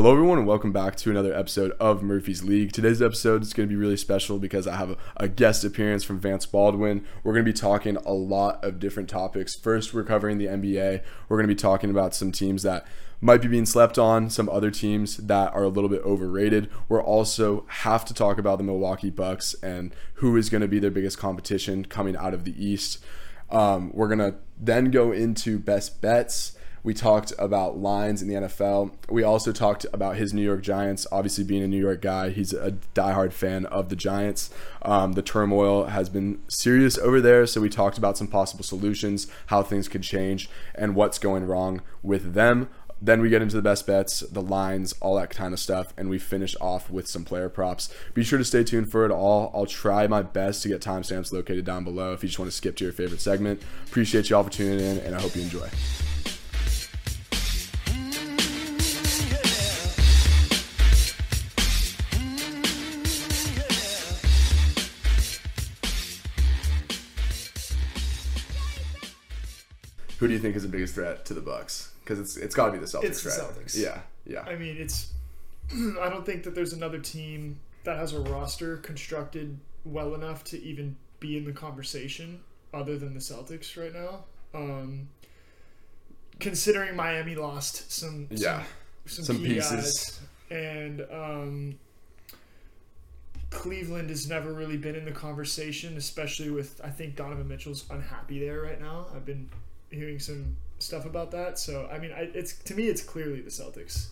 Hello, everyone, and welcome back to another episode of Murphy's League. Today's episode is going to be really special because I have a, guest appearance from Vance Baldwin. We're going to be talking a lot of different topics. First, we're covering the NBA. We're going to be talking about some teams that might be being slept on, some other teams that are a little bit overrated. We're also have to talk about the Milwaukee Bucks and who is going to be their biggest competition coming out of the East. Um, we're going to then go into best bets we talked about lines in the NFL. We also talked about his New York Giants. Obviously, being a New York guy, he's a diehard fan of the Giants. Um, the turmoil has been serious over there, so we talked about some possible solutions, how things could change, and what's going wrong with them. Then we get into the best bets, the lines, all that kind of stuff, and we finish off with some player props. Be sure to stay tuned for it all. I'll try my best to get timestamps located down below if you just want to skip to your favorite segment. Appreciate you all for tuning in, and I hope you enjoy. Who do you think is the biggest threat to the Bucks? Because it's it's got to be the Celtics, It's the right? Celtics. Yeah, yeah. I mean, it's. I don't think that there's another team that has a roster constructed well enough to even be in the conversation other than the Celtics right now. Um, considering Miami lost some Yeah. some, Some key pieces. guys, and um, Cleveland has never really been in the conversation, especially with I think Donovan Mitchell's unhappy there right now. I've been hearing some stuff about that, so I mean, I, it's to me, it's clearly the Celtics,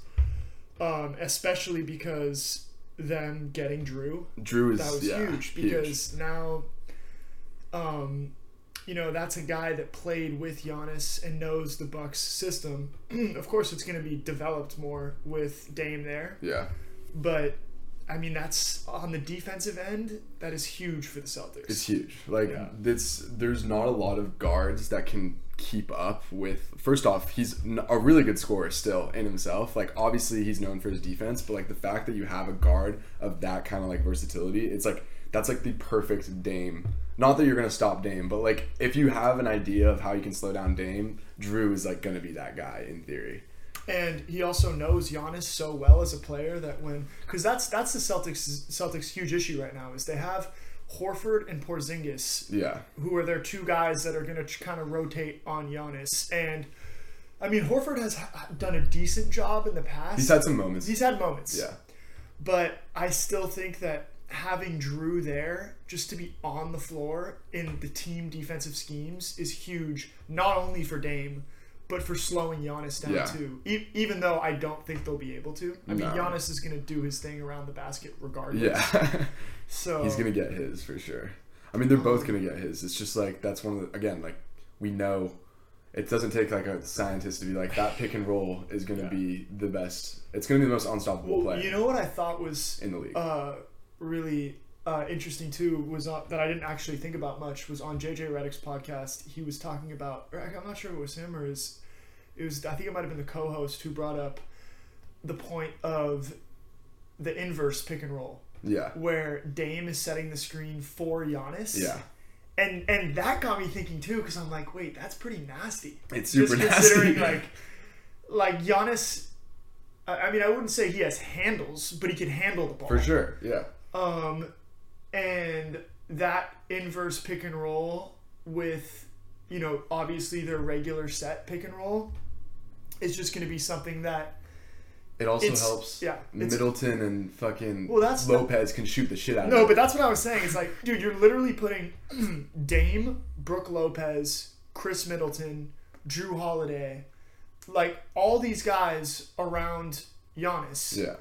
um, especially because them getting Jrue Jrue is that was yeah, huge because now, um, you know, that's a guy that played with Giannis and knows the Bucks system. of course, it's going to be developed more with Dame there, Yeah, but I mean, that's on the defensive end. That is huge for the Celtics. it's huge. Like Yeah. it's there's not a lot of guards that can keep up with. First off, he's a really good scorer still in himself. Like obviously he's known for his defense, but like the fact that you have a guard of that kind of like versatility, it's like that's like the perfect Dame. Not that you're gonna stop Dame, but like if you have an idea of how you can slow down Dame, Jrue is like gonna be that guy in theory. And he also knows Giannis so well as a player that when because that's that's the Celtics Celtics huge issue right now is they have Horford and Porzingis Yeah, who are their two guys that are going to kind of rotate on Giannis. And I mean, Horford has done a decent job in the past. he's had some moments. He's had moments. yeah, But I still think that having Jrue there just to be on the floor in the team defensive schemes is huge, not only for Dame. But for slowing Giannis down Yeah. too, e- even though I don't think they'll be able to. I mean, No. Giannis is going to do his thing around the basket regardless. yeah. So He's gonna get his for sure. I mean, they're both gonna get his. It's just like that's one of the again, like we know it doesn't take like a scientist to be like that pick and roll is gonna Yeah. be the best. It's gonna be the most unstoppable Well, play you know what I thought was in the league. uh, really uh, interesting too was on, that I didn't actually think about much was on JJ Redick's podcast. He was talking about, or I'm not sure if it was him or his, it was I think it might have been the co-host who brought up the point of the inverse pick and roll yeah, where Dame is setting the screen for Giannis. yeah. And and that got me thinking too because I'm like, wait, that's pretty nasty. It's super Just considering nasty. like like Giannis. I mean, I wouldn't say he has handles, but he can handle the ball for sure. Yeah, um, and that inverse pick and roll with, you know, obviously their regular set pick and roll is just going to be something that it also It's- helps. yeah, Middleton and fucking Well, that's- Lopez can shoot the shit out of no, but that's what I was saying. It's like, dude, you're literally putting Dame, Brooke Lopez, Khris Middleton, Jrue Holiday, like all these guys around Giannis yeah,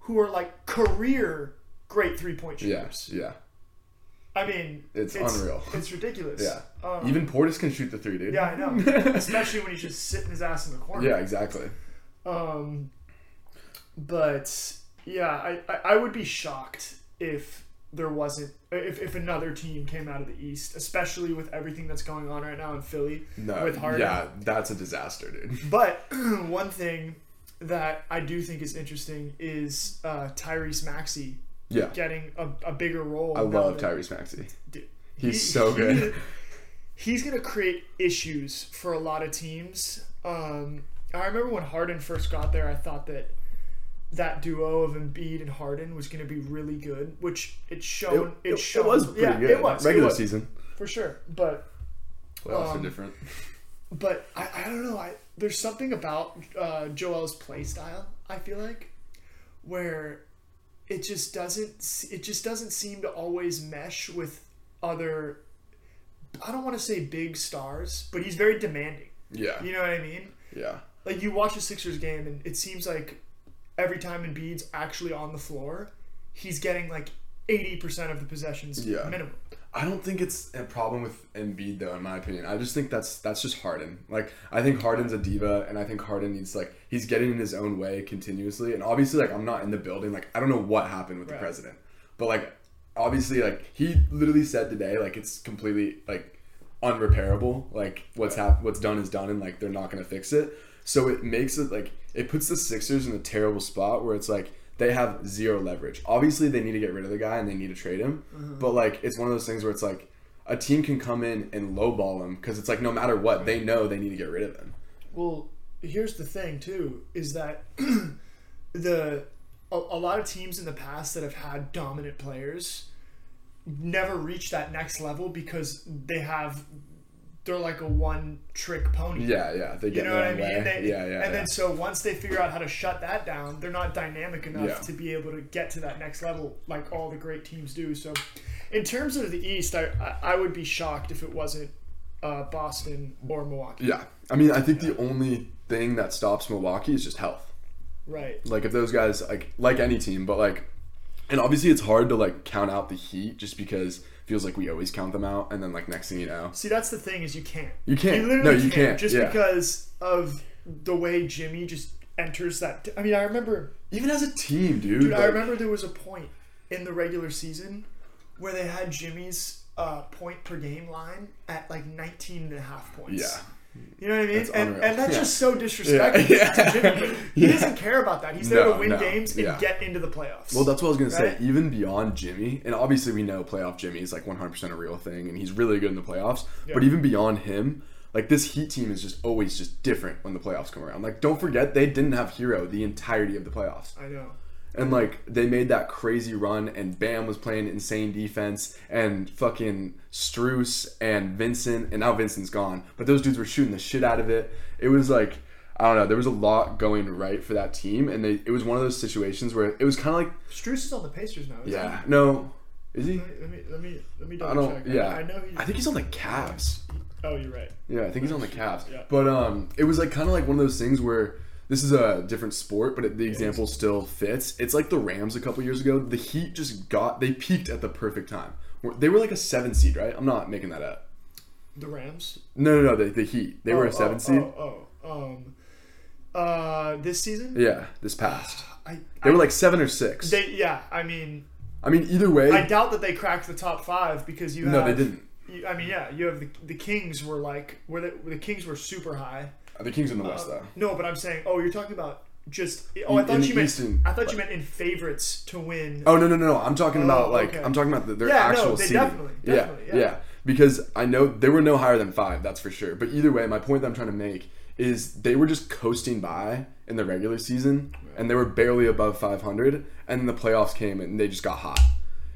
who are like career great three point yeah, shooters. yeah, I mean, It's unreal. It's ridiculous. yeah. Um, Even Portis can shoot the three, dude. Yeah, I know. Especially when he's just sitting his ass in the corner. yeah, exactly. Um, but yeah, I, I, I would be shocked if there wasn't if, if another team came out of the East, especially with everything that's going on right now in Philly No, with Harden. yeah, that's a disaster, dude. But one thing that I do think is interesting is uh, Tyrese Maxey Yeah, getting a, a bigger role. I love that- Tyrese Maxey. Dude, He's so good. he's gonna create issues for a lot of teams. Um, I remember when Harden first got there, I thought that that duo of Embiid and Harden was going to be really good, which it's shown. It, it's it, showed, it was pretty yeah, good. It was regular it was, season. for sure, but Playoffs Um, are different. but I, I don't know. I there's something about uh, Joel's play style. I feel like where it just doesn't it just doesn't seem to always mesh with other. I don't want to say big stars, but he's very demanding. Yeah, You know what I mean? yeah, Like you watch a Sixers game, and it seems like every time Embiid's actually on the floor, he's getting like eighty percent of the possessions Yeah. minimum. I don't think it's a problem with Embiid though, in my opinion. I just think that's that's just Harden. Like I think Harden's a diva, and I think Harden needs like he's getting in his own way continuously. And obviously, like I'm not in the building, like I don't know what happened with Right. the president, but like obviously, like he literally said today, like it's completely like unrepairable. Like what's hap- what's done is done, and like they're not gonna fix it. So it makes it like it puts the Sixers in a terrible spot where it's like they have zero leverage. Obviously, they need to get rid of the guy and they need to trade him. Mm-hmm. But like it's one of those things where it's like a team can come in and lowball him because it's like no matter what they know they need to get rid of him. Well, here's the thing too: is that the a, a lot of teams in the past that have had dominant players never reach that next level because they have they're like a one trick pony. Yeah, yeah, they You know what I mean? own They, yeah, yeah, And yeah. then so once they figure out how to shut that down, they're not dynamic enough Yeah. to be able to get to that next level like all the great teams do. So, in terms of the East, I I, would be shocked if it wasn't uh, Boston or Milwaukee. yeah, I mean, I think the only thing that stops Milwaukee is just health. Right. Like if those guys like like any team, but like, and obviously it's hard to like count out the Heat just because feels like we always count them out, and then like next thing you know, See, that's the thing is you can't. You can't. You literally No, you can't. Just Yeah. because of the way Jimmy just enters that. I mean, I remember, even as a team, dude. dude. I like- remember there was a point in the regular season where they had Jimmy's uh, point per game line at like 19 and a half points. Yeah. You know what I mean? That's And, and that's Yeah. just so disrespectful Yeah. to Jimmy. He Yeah. doesn't care about that. He's there No, to win no. games and get into the playoffs. Well, that's what I was gonna say. Even beyond Jimmy, and obviously we know playoff Jimmy is like 100% a real thing, and he's really good in the playoffs. But even beyond him, like this Heat team is just always just different when the playoffs come around. Like, don't forget they didn't have Herro the entirety of the playoffs, I know. And like they made that crazy run, and Bam was playing insane defense, and fucking Strus and Vincent, and now Vincent's gone, but those dudes were shooting the shit out of it. It was like. I don't know. There was a lot going right for that team, and they, it was one of those situations where it was kind of like, Strus is on the Pacers now. isn't yeah, no, is he? he? Let me let me let me I double don't. check. Yeah, I, I know he's. I think he's on the Cavs. oh, you're right. Yeah, I think he's on the Cavs. Yeah. But um, it was like kind of like one of those things where this is a different sport, but it, the example still fits. It's like the Rams a couple years ago. The Heat just got they peaked at the perfect time. They were like a seven seed, right? I'm not making that up. The Rams. No, no, no. The, the Heat. They were Oh, a seven oh, seed. Oh, oh, um, uh, this season. Yeah, this past. I, They I- were like seven or six. They yeah. I mean, I mean, either way. I doubt that they cracked the top five because you no, have. they didn't. you- I mean, yeah, you have the, the Kings were like where the, the Kings were super high. The Kings in the West, Uh, though. no, but I'm saying, oh, you're talking about just. Oh, I thought in you meant. Eastern- I thought you meant in favorites to win. Oh no no no no! I'm talking Oh, about like okay. I'm talking about the, their Yeah, no, actual they seeding. definitely- yeah, definitely, yeah, yeah. Because I know they were no higher than five. That's for sure. But either way, my point that I'm trying to make is they were just coasting by in the regular season, and they were barely above 500. And then the playoffs came, and they just got hot.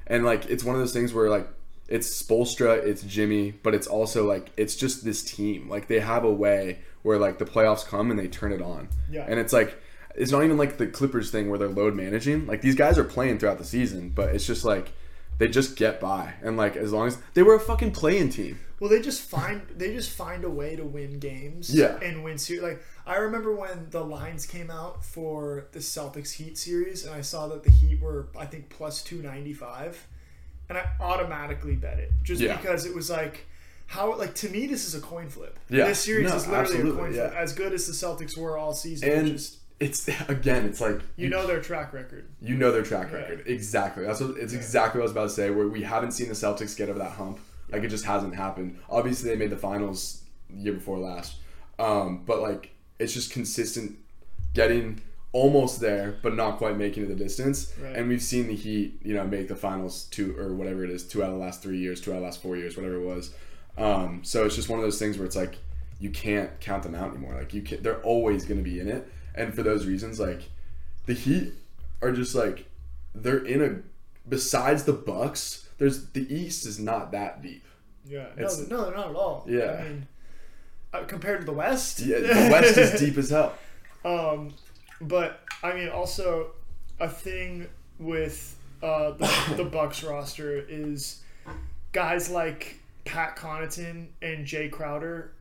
And like it's one of those things where like it's Spoelstra, it's Jimmy, but it's also like it's just this team. Like they have a way where like the playoffs come and they turn it on. Yeah. And it's like it's not even like the Clippers thing where they're load managing. Like these guys are playing throughout the season, but it's just like they just get by. And like as long as they were a fucking playing team. Well, they just find they just find a way to win games. Yeah. and win series. Like I remember when the lines came out for the Celtics Heat series, and I saw that the Heat were I think plus two ninety five, and I automatically bet it just Yeah. because it was like. How like to me this is a coin flip. Yeah. This series No, is literally a coin flip. yeah. As good as the Celtics were all season, And just it's again, it's like you know their track record. you know their track Yeah. record exactly. That's what it's exactly what I was about to say. Where we haven't seen the Celtics get over that hump, like it just hasn't happened. Obviously, they made the finals the year before last, um, but like it's just consistent getting almost there, but not quite making it the distance. Right. And we've seen the Heat, you know, make the finals two or whatever it is, two out of the last three years, two out of the last four years, whatever it was. Um, so it's just one of those things where it's like you can't count them out anymore. Like you can, they're always going to be in it. And for those reasons, like the Heat, are just like they're in a besides the Bucks, there's the East is not that deep. Yeah, no, It's- they're- no, they're not at all. Yeah. I mean, uh, compared to the West, Yeah, the West is deep as hell. Um, but I mean, also a thing with uh, the, the Bucks roster is guys like Pat Connaughton and Jae Crowder,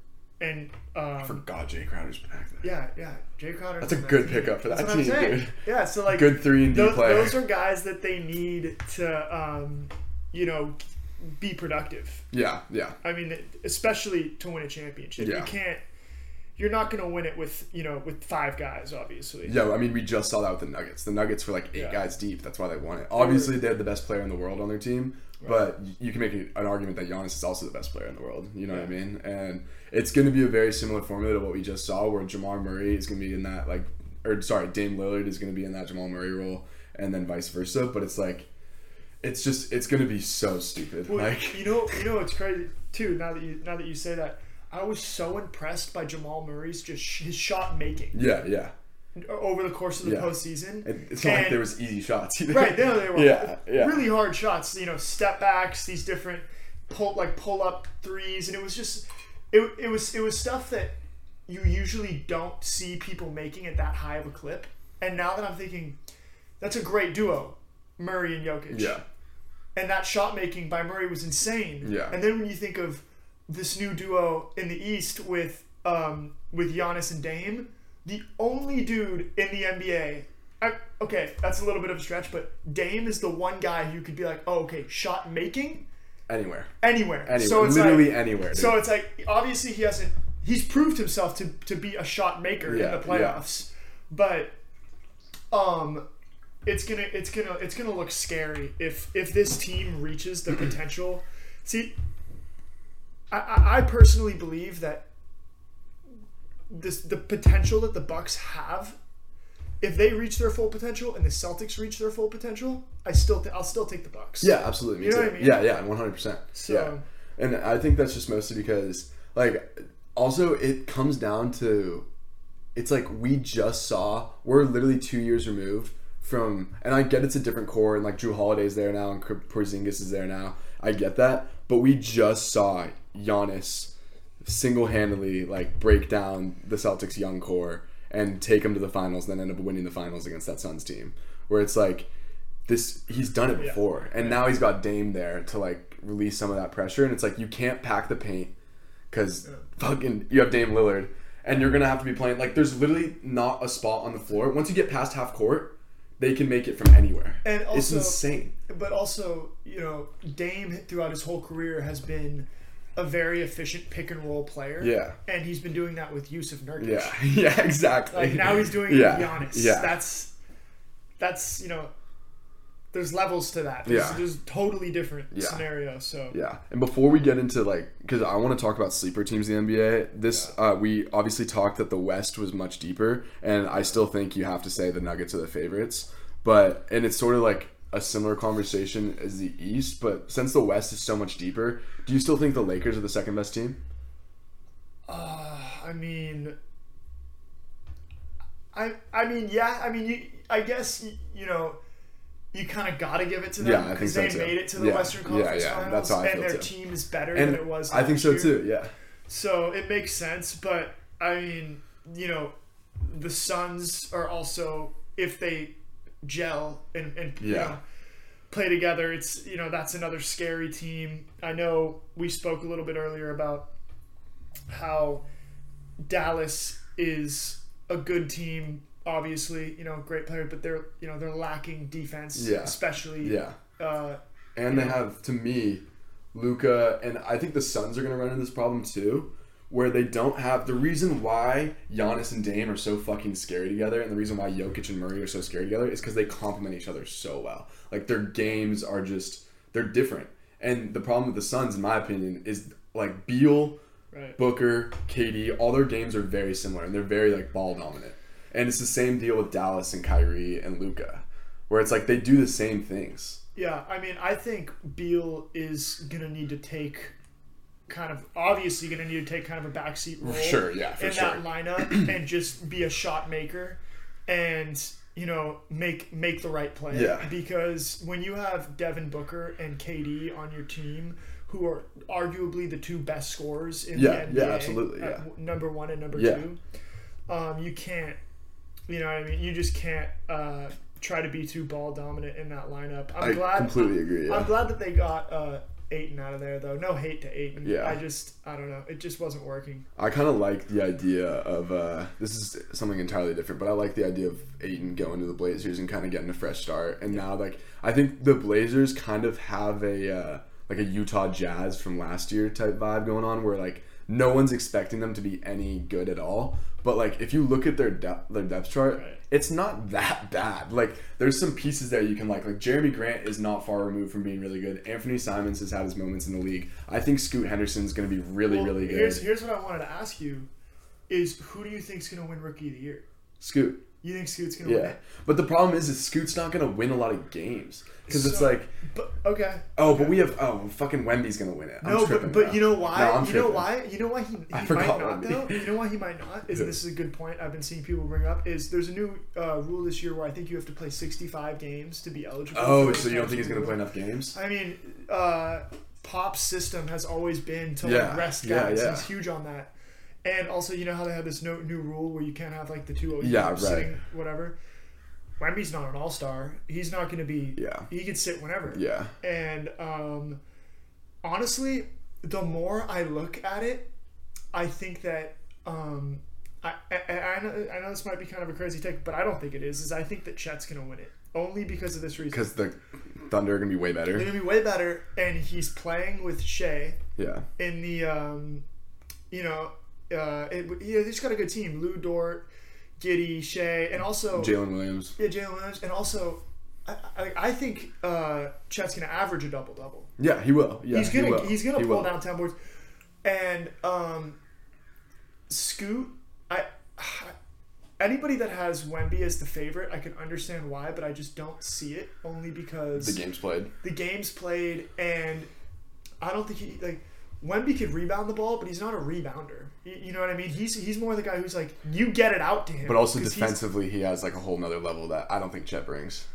and um, Forgot Jae Crowder's back there. yeah, yeah, Jae Crowder. That's a good pickup for that That's what I'm team, dude. Yeah, so like Good three and D those, player. those are guys that they need to, um, you know, be productive. yeah, yeah, I mean, especially to win a championship, Yeah. you can't. You're not going to win it with you know with five guys, obviously. yeah. I mean, we just saw that with the Nuggets. The Nuggets were like eight Yeah. guys deep. That's why they won it. Obviously, they had the best player in the world on their team, but you can make an argument that Giannis is also the best player in the world. You know what I mean? And it's going to be a very similar formula to what we just saw, where Jamal Murray is going to be in that like, or sorry, Dame Lillard is going to be in that Jamal Murray role, and then vice versa. But it's like, it's just it's going to be so stupid. Well, like, you know, you know what's crazy too. Now that you now that you say that, I was so impressed by Jamal Murray's just his shot making yeah, yeah. over the course of the Yeah. postseason. It, it's not like there was easy shots either. right there they were. Yeah, yeah. Really hard shots. You know, step backs, these different pull like pull up threes, and it was just it, it was it was stuff that you usually don't see people making at that high of a clip. And now that I'm thinking, that's a great duo, Murray and Jokic. Yeah. and that shot making by Murray was insane. Yeah. And then when you think of this new duo in the East with um, with Giannis and Dame, the only dude in the NBA. I, okay, that's a little bit of a stretch, but Dame is the one guy who could be like, oh, okay, shot making Anywhere. anywhere. Anywhere. So it's Literally like, anywhere. dude. so it's like obviously he hasn't. He's proved himself to, to be a shot maker Yeah, in the playoffs, but um, it's gonna it's gonna it's gonna look scary if if this team reaches the potential. See, I, I personally believe that this the potential that the Bucks have. If they reach their full potential and the Celtics reach their full potential, I still th- I'll still take the Bucks. Yeah, absolutely. You know too. what I mean? Yeah, yeah, one hundred percent. So- Yeah, and I think that's just mostly because, like, also it comes down to, it's like we just saw we're literally two years removed from, and I get it's a different core, and like Jrue Holiday's there now, and Porzingis is there now. I get that, but we just saw Giannis single-handedly like break down the Celtics young core and take them to the finals, and then end up winning the finals against that Suns team, where it's like this he's done it before. And now he's got Dame there to like release some of that pressure. And it's like you can't pack the paint because fucking you have Dame Lillard and you're gonna have to be playing like there's literally not a spot on the floor. Once you get past half court they can make it from anywhere. And it's also- insane. but also, you know, Dame throughout his whole career has been a very efficient pick and roll player. Yeah. And he's been doing that with Jusuf Nurkic. yeah yeah exactly Like now he's doing it yeah with Giannis. yeah That's that's you know there's levels to that. There's, Yeah. there's totally different Yeah. scenarios. So Yeah, and before we get into like, because I want to talk about sleeper teams in the NBA. This uh, we obviously talked that the West was much deeper, and I still think you have to say the Nuggets are the favorites. But and it's sort of like a similar conversation as the East. But since the West is so much deeper, do you still think the Lakers are the second best team? Uh, I mean I I mean yeah, I mean you I guess you, you know you kind of got to give it to them Yeah, because so they too. made it to the Yeah. Western Conference yeah, Finals, that's how I and their too. team is better And than it was. I think so year. too. Yeah, So it makes sense, but I mean, you know, the Suns are also if they gel and, and you know, play together, it's you know that's another scary team. I know we spoke a little bit earlier about how Dallas is a good team. Obviously, you know, great player, but they're you know they're lacking defense, Yeah. especially yeah. uh, And they have, to me, Luka, and I think the Suns are going to run into this problem too, where they don't have the reason why Giannis and Dame are so fucking scary together, and the reason why Jokic and Murray are so scary together is because they complement each other so well. Like their games are just they're different. And the problem with the Suns, in my opinion, is like Beal, right. Booker, KD, all their games are very similar, and they're very like ball dominant. And it's the same deal with Dallas and Kyrie and Luka, where it's like they do the same things. Yeah, I mean, I think Beal is gonna need to take kind of obviously gonna need to take kind of a backseat role Sure, yeah, for in sure. that lineup and just be a shot maker. And you know, make make the right play. Yeah. Because when you have Devin Booker and KD on your team, who are arguably the two best scorers in Yeah, the yeah, absolutely, yeah. number one and number Yeah. two, um, you can't. You know what I mean? You just can't uh, try to be too ball dominant in that lineup. I'm I glad. completely agree. I'm glad that they got uh, Ayton out of there, though. No hate to Ayton. Yeah. I just, I don't know. It just wasn't working. I kind of like the idea of uh, this is something entirely different, but I like the idea of Ayton going to the Blazers and kind of getting a fresh start. And now, like, I think the Blazers kind of have a uh, like a Utah Jazz from last year type vibe going on, where like no one's expecting them to be any good at all. But like, if you look at their depth, their depth chart, Right. it's not that bad. Like, there's some pieces there you can like. Like Jerami Grant is not far removed from being really good. Anthony Simons has had his moments in the league. I think Scoot Henderson's going to be really, Well, really good. Here's, here's what I wanted to ask you: Is who do you think's going to win Rookie of the Year? Scoot. You think Scoot's win Yeah, it? but the problem is, is Scoot's not gonna win a lot of games because it's like, But okay. oh, but we have, oh, fucking Wemby's gonna win it. I'm No, but, but now. you know why? No, you know why? You know why he, he I might forgot not Wemby. though. You know why he might not is Yeah. this is a good point I've been seeing people bring up is there's a new uh, rule this year where I think you have to play 65 games to be eligible. Oh, so you don't think he's gonna play enough games? I mean, uh, Pop's system has always been to Yeah, like rest yeah, guys. yeah. He's huge on that. And also, you know how they have this no, new rule where you can't have like the two Yeah, right. sitting whatever. Wemby's not an all star. He's not going to be. Yeah, He can sit whenever. yeah, And um, honestly, the more I look at it, I think that um, I, I, I, know, I know this might be kind of a crazy take, but I don't think it is. Is I think that Chet's going to win it only because of this reason. because the Thunder are gonna be way better. They're going to be way better, and he's playing with Shai Yeah, in the um, you know, uh, it, yeah, they just got a good team. Lu Dort, Giddey, Shai, and also Jalen Williams. yeah, Jalen Williams, and also. I, I, I think uh, Chet's gonna average a double double. Yeah, he will. Yeah, he's gonna will. he's gonna He pull will. down ten boards, and um, Scoot. I anybody that has Wemby as the favorite, I can understand why, but I just don't see it. Only because the games played. the game's played, and I don't think he like Wemby could rebound the ball, but he's not a rebounder. You, know what I mean? He's he's more the guy who's like you get it out to him. But also defensively, he has like a whole nother level that I don't think Chet brings.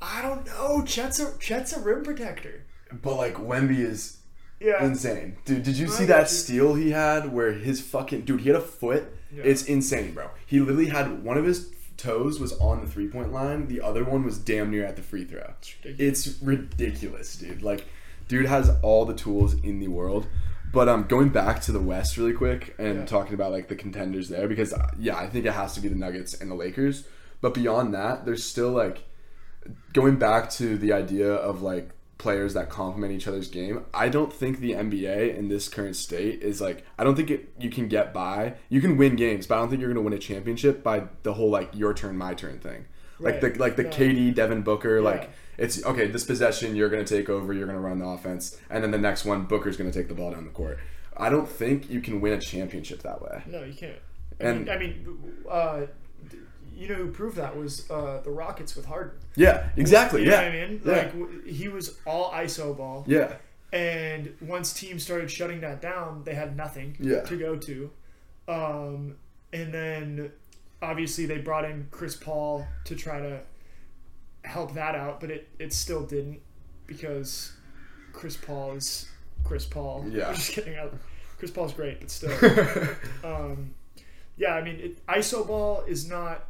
I don't know. Chet's a Chet's a rim protector. But like Wemby is Yeah. insane, dude. Did you I see that you. steal he had where his fucking dude? He had a foot. Yeah. It's insane, bro. He literally had one of his toes was on the three point line. The other one was damn near at the free throw. ridiculous. It's ridiculous, dude. Like, dude has all the tools in the world. But um, going back to the West really quick and Yeah. talking about like the contenders there because uh, yeah, I think it has to be the Nuggets and the Lakers. But beyond that, there's still like going back to the idea of like players that complement each other's game. I don't think the NBA in this current state is like I don't think it, you can get by. You can win games, but I don't think you're going to win a championship by the whole like your turn my turn thing. Like Right. the like the No. KD Devin Booker Yeah. like it's okay, this possession you're going to take over, you're going to run the offense, and then the next one Booker's going to take the ball down the court. I don't think you can win a championship that way. No, you can't. I And- mean, I mean, uh, you know who proved that was uh, the Rockets with Harden. Yeah, exactly. You know yeah. what I mean? Yeah. Like he was all ISO ball, yeah. and once teams started shutting that down, they had nothing Yeah. to go to. Um, and then obviously they brought in Chris Paul to try to help that out, but it, it still didn't because Chris Paul is Chris Paul. Yeah. I'm just kidding. Chris Paul's great, but still. um, yeah, I mean, it, ISO ball is not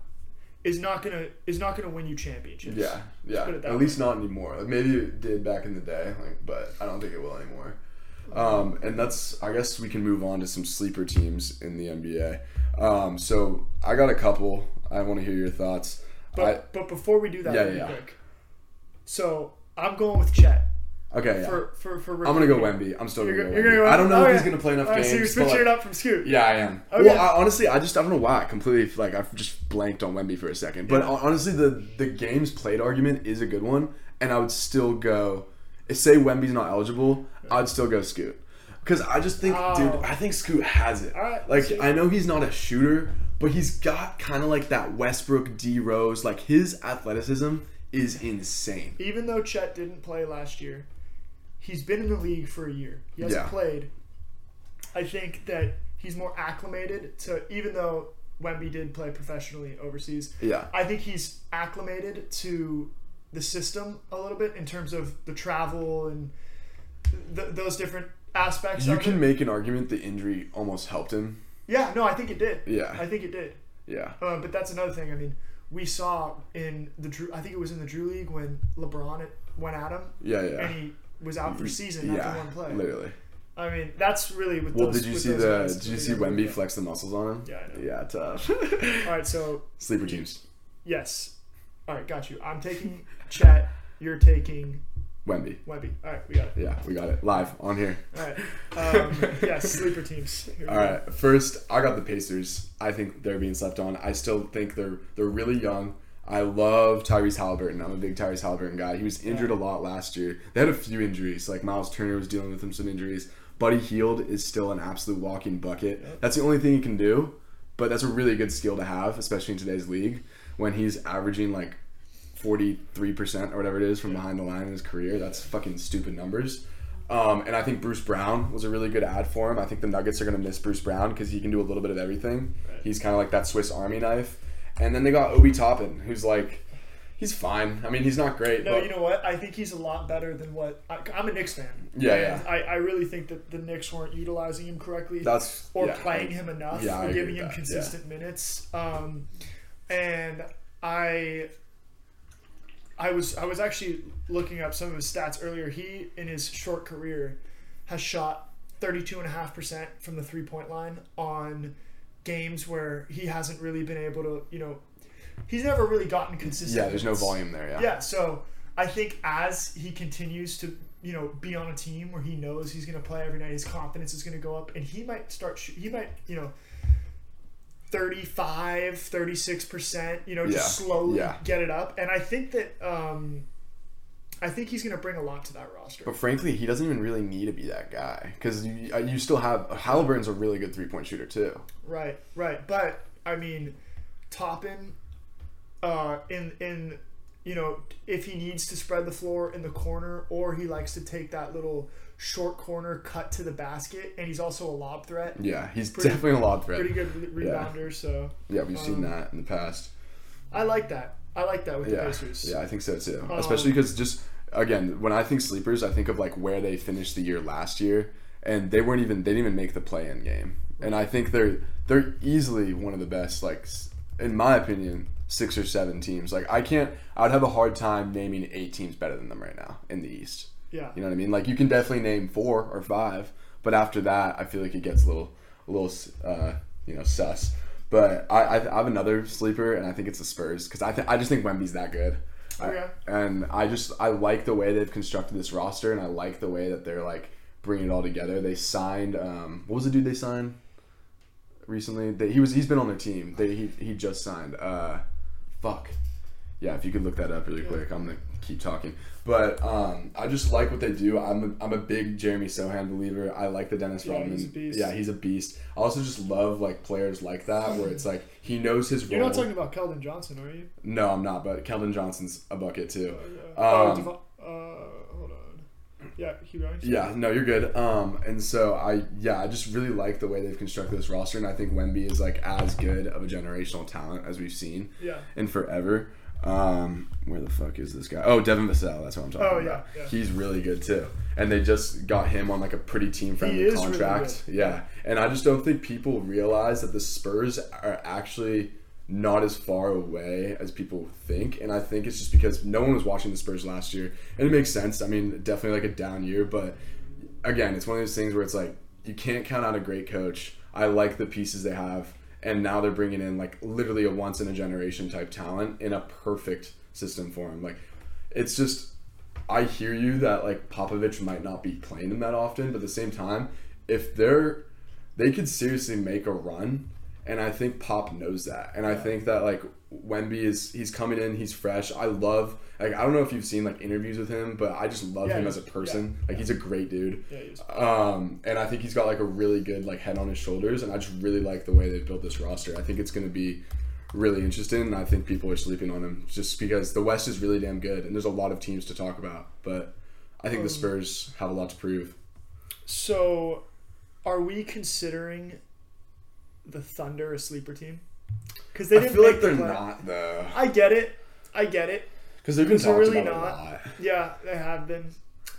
is not gonna is not gonna win you championships. Yeah, yeah. put it that At least not anymore. Like maybe it did back in the day, like, but I don't think it will anymore. Um, and that's I guess we can move on to some sleeper teams in the NBA. Um, so I got a couple. I want to hear your thoughts. But but before we do that, Yeah, really yeah. quick. So I'm going with Chet I, okay, yeah. for for for. I'm gonna go. Wemby. I'm still gonna go Wemby. gonna go. I don't know oh, if yeah. he's gonna play enough right, games. So you're switching like- it up from Scoot. Yeah, I am. Okay. Well, I, honestly, I just I don't know why I completely like I've just blanked on Wemby for a second. But Yeah. honestly, the the games played argument is a good one, and I would still go. If say Wemby's not eligible, I'd still go Scoot. Because I just think, Oh. dude, I think Scoot has it. Right, like. I know he's not a shooter, but he's got kind of like that Westbrook D Rose. Like his athleticism is insane. Even though Chet didn't play last year, he's been in the league for a year. He hasn't Yeah. played. I think that he's more acclimated to even though Wemby did play professionally overseas. Yeah. I think he's acclimated to the system a little bit in terms of the travel and th- those different aspects. You can it. make an argument the injury almost helped him. Yeah, no, I think it did. Yeah. I think it did. Yeah. Uh, but that's another thing. I mean, we saw in the Drew. I think it was in the Drew League when LeBron went at him Yeah, yeah. and he was out for season yeah, after one play. literally. I mean, that's really with Well, those. did you see the? guys, Did you see Wemby flex the muscles on him? Yeah, I know. Yeah, tough. All right, so Sleeper teams. yes. All right, got you. I'm taking Chet. You're taking Wemby. Wemby. All right, we got it. Yeah, we got it live on here. All right. Um, yes, sleeper teams. We go. First, I got the Pacers. I think they're being slept on. I still think they're they're really young. I love Tyrese Halliburton. I'm a big Tyrese Halliburton guy. He was injured a lot last year. They had a few injuries. Like Myles Turner was dealing with him some injuries. Buddy Hield is still an absolute walking bucket. That's the only thing he can do, but that's a really good skill to have, especially in today's league when he's averaging like 43% or whatever it is from behind the line in his career. That's fucking stupid numbers. Um, and I think Bruce Brown was a really good ad for him. I think the Nuggets are going to miss Bruce Brown because he can do a little bit of everything. Right. He's kind of like that Swiss Army knife. And then they got Obi Toppin, who's like, he's fine. I mean, he's not great. No, but you know what? I think he's a lot better than what I, I'm a Knicks fan. Yeah, yeah. I, I really think that the Knicks weren't utilizing him correctly that's or yeah, playing him enough Yeah, or giving him that, consistent minutes. Um, and I, I was I was actually looking up some of his stats earlier. He in his short career has shot 32.5% from the three point line on games where he hasn't really been able to, you know, he's never really gotten consistent. Yeah, there's no volume there. Yeah. Yeah, so I think as he continues to, you know, be on a team where he knows he's going to play every night, his confidence is going to go up, and he might start, he might, you know, 35, 36%, you know, just Yeah, slowly yeah. get it up. And I think that, um, I think he's going to bring a lot to that roster. But frankly, he doesn't even really need to be that guy because you, uh, you still have Halliburton's a really good three point shooter too. Right, right. But I mean, Toppin, uh, in in you know, if he needs to spread the floor in the corner, or he likes to take that little short corner cut to the basket, and he's also a lob threat. Yeah, he's Pretty- definitely a lob threat. Pretty good re- rebounder, so Yeah, we've seen Um, that in the past. I like that. I like that with the Yeah, Pacers. yeah, I think so too. Um, Especially because just again, when I think sleepers, I think of like where they finished the year last year, and they weren't even they didn't even make the play-in game. And I think they're they're easily one of the best, like in my opinion, six or seven teams. Like I can't, I would have a hard time naming eight teams better than them right now in the East. Yeah. You know what I mean? Like you can definitely name four or five, but after that, I feel like it gets a little, a little, uh, you know, sus. But I, I, I have another sleeper, and I think it's the Spurs because I, th- I just think Wemby's that good. I- Okay. and I just I like the way they've constructed this roster, and I like the way that they're like bringing it all together. They signed, um, what was the dude they signed recently? They, he was he's been on their team. They he, he just signed. Uh, fuck. Yeah, if you could look that up really quick, I'm gonna keep talking. But um, I just like what they do. I'm a, I'm a big Jeremy Sochan believer. I like the Dennis Yeah, Rodman. he's a beast. Yeah, he's a beast. I also just love like players like that where it's like he knows his You're role. not talking about Keldon Johnson, are you? no, I'm not. But Keldon Johnson's a bucket too. Uh, oh, Um, Devo- uh, hold on. Yeah, keep going. Yeah, no, you're good. Um, and so I, yeah, I just really like the way they've constructed this roster, and I think Wemby is like as good of a generational talent as we've seen Yeah. in forever. Um, where the fuck is this guy? Oh, Devin Vassell. That's what I'm talking Oh, about. yeah, yeah. He's really good too, and they just got him on like a pretty team friendly is really contract. yeah, and I just don't think people realize that the Spurs are actually not as far away as people think, and I think it's just because no one was watching the Spurs last year, and it makes sense. I mean, definitely like a down year, but again, it's one of those things where it's like you can't count out a great coach. I like the pieces they have, and now they're bringing in like literally a once in a generation type talent in a perfect system for him. Like, it's just I hear you that like Popovich might not be playing him that often, but at the same time, if they're they could seriously make a run, and I think Pop knows that, and I think that like Wemby is he's coming in, he's fresh. I love like I don't know if you've seen like interviews with him, but I just love Yeah, him as a person. yeah, like he's a great dude. Yeah. Um, and I think he's got like a really good like head on his shoulders, and I just really like the way they've built this roster. I think it's going to be really interesting, and I think people are sleeping on him just because the West is really damn good, and there's a lot of teams to talk about. But I think the Um, Spurs have a lot to prove. So, are we considering the Thunder a sleeper team? because they I didn't feel like the they're play- not though, I get it. I get it. because they've been talked really about not. a lot, Yeah, they have been.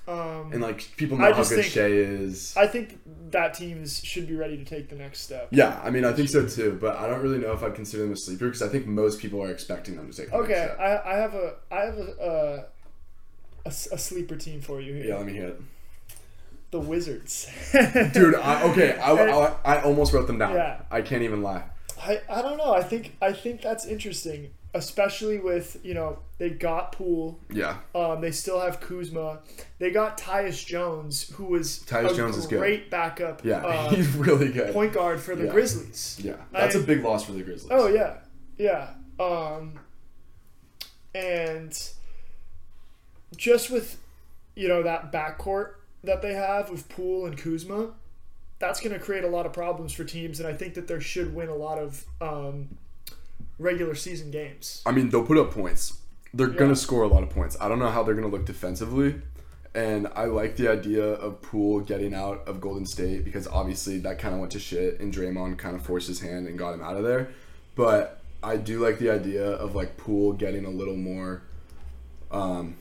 Um, and like people I know how just good think- Shai is. I think that teams should be ready to take the next step. yeah, I mean, I think so too, but I don't really know if I'd consider them a sleeper because I think most people are expecting them to take. The next Okay, step. I, I have a I have a, uh, a a sleeper team for you here. yeah, let me hear it, The Wizards. dude. I, okay, I, I, I almost wrote them down. Yeah. I can't even lie. I, I don't know. I think I think that's interesting, especially with you know they got Poole. Yeah, Um, they still have Kuzma. They got Tyus Jones, who was Tyus a Jones is good. great backup. yeah, uh, he's really good. point guard for the Yeah. Grizzlies. Yeah, that's I- a big loss for the Grizzlies. Oh yeah, yeah. Um, and just with you know that backcourt that they have with Poole and Kuzma, that's going to create a lot of problems for teams, and I think that they should win a lot of um, regular season games. I mean, they'll put up points. They're Yeah. gonna score a lot of points. I don't know how they're gonna look defensively, and I like the idea of Poole getting out of Golden State because obviously that kind of went to shit, and Draymond kind of forced his hand and got him out of there. But I do like the idea of like Poole getting a little more, um,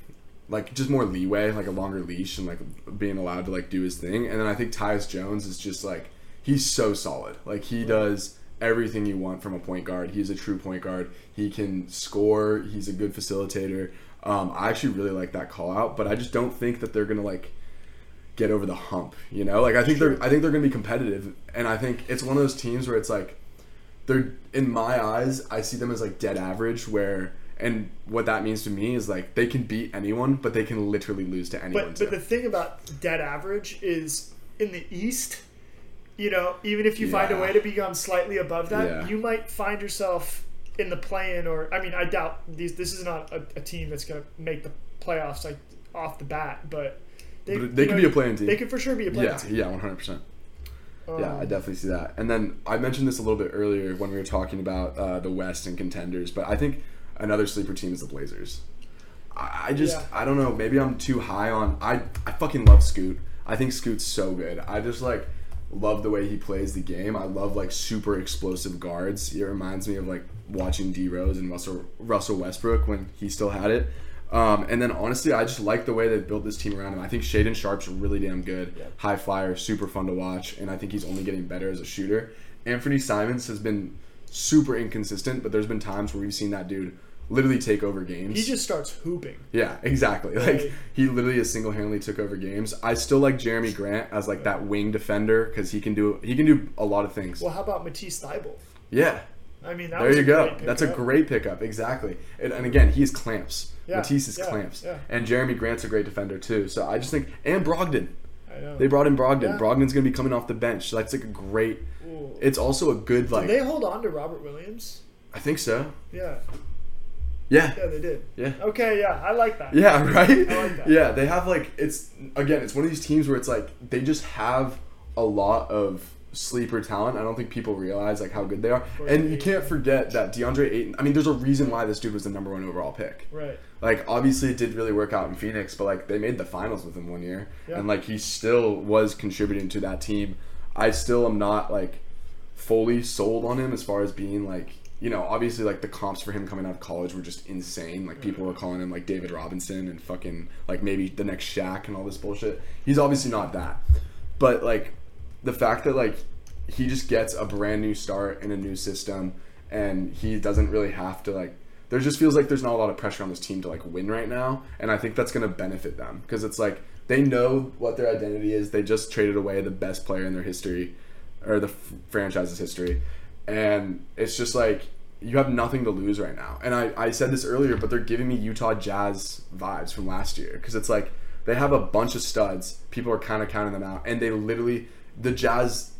like just more leeway, like a longer leash, and like being allowed to like do his thing. And then I think Tyus Jones is just like he's so solid. Like he does everything you want from a point guard. He's a true point guard. He can score. He's a good facilitator. Um, I actually really like that call out, but I just don't think that they're gonna like get over the hump. You know, like I think they're I think they're gonna be competitive, and I think it's one of those teams where it's like they're in my eyes I see them as like dead average where. And what that means to me is like they can beat anyone, but they can literally lose to anyone. But too. but the thing about dead average is in the East, you know, even if you find a way to become slightly above that, Yeah. you might find yourself in the play-in or I mean, I doubt these. This is not a, a team that's going to make the playoffs like off the bat, but they, But they could know, be a playing team. They could for sure be a playing yeah, team. yeah, one hundred percent. Yeah, I Um, definitely see that. And then I mentioned this a little bit earlier when we were talking about uh, the West and contenders, but I think another sleeper team is the Blazers. I, I just, Yeah. I don't know. Maybe I'm too high on. I, I fucking love Scoot. I think Scoot's so good. I just like love the way he plays the game. I love like super explosive guards. It reminds me of like watching D Rose and Russell Russell Westbrook when he still had it. Um, and then honestly, I just like the way they built this team around him. I think Shaedon Sharpe's really damn good. Yeah. High flyer, super fun to watch, and I think he's only getting better as a shooter. Anthony Simons has been super inconsistent, but there's been times where we've seen that dude literally take over games. He just starts hooping. Yeah, exactly. Like he literally has single handedly took over games. I still like Jerami Grant as like that wing defender because he can do he can do a lot of things. Well, how about Matisse Thybulle? Yeah, I mean, that there was you a go. That's a great pickup. Exactly. And, and again, he's clamps. Yeah, Matisse is yeah, clamps. yeah. And Jerami Grant's a great defender too. So I just think and Brogdon. I know. They brought in Brogdon. Yeah. Brogdon's gonna be coming off the bench. So that's like a great. Ooh. It's also a good like. Did they hold on to Robert Williams? I think so. Yeah, Yeah. yeah, they did. Yeah. Okay, yeah, I like that. Yeah, right? I like that. Yeah, they have like it's again, it's one of these teams where it's like they just have a lot of sleeper talent. I don't think people realize like how good they are. And you can't forget that DeAndre Ayton I mean, there's a reason why this dude was the number one overall pick. Right. Like obviously it did really work out in Phoenix, but like they made the finals with him one year. Yeah. And like he still was contributing to that team. I still am not like fully sold on him as far as being like you know, obviously like the comps for him coming out of college were just insane. Like people were calling him like David Robinson and fucking like maybe the next Shaq and all this bullshit. He's obviously not that. But like the fact that like he just gets a brand new start in a new system and he doesn't really have to like there just feels like there's not a lot of pressure on this team to like win right now and i think that's going to benefit them because it's like they know what their identity is they just traded away the best player in their history or the f- franchise's history and it's just like you have nothing to lose right now. And i, I said this earlier but they're giving me utah jazz vibes from last year. Because it's like they have a bunch of studs. People are kind of counting them out. And they literally the jazz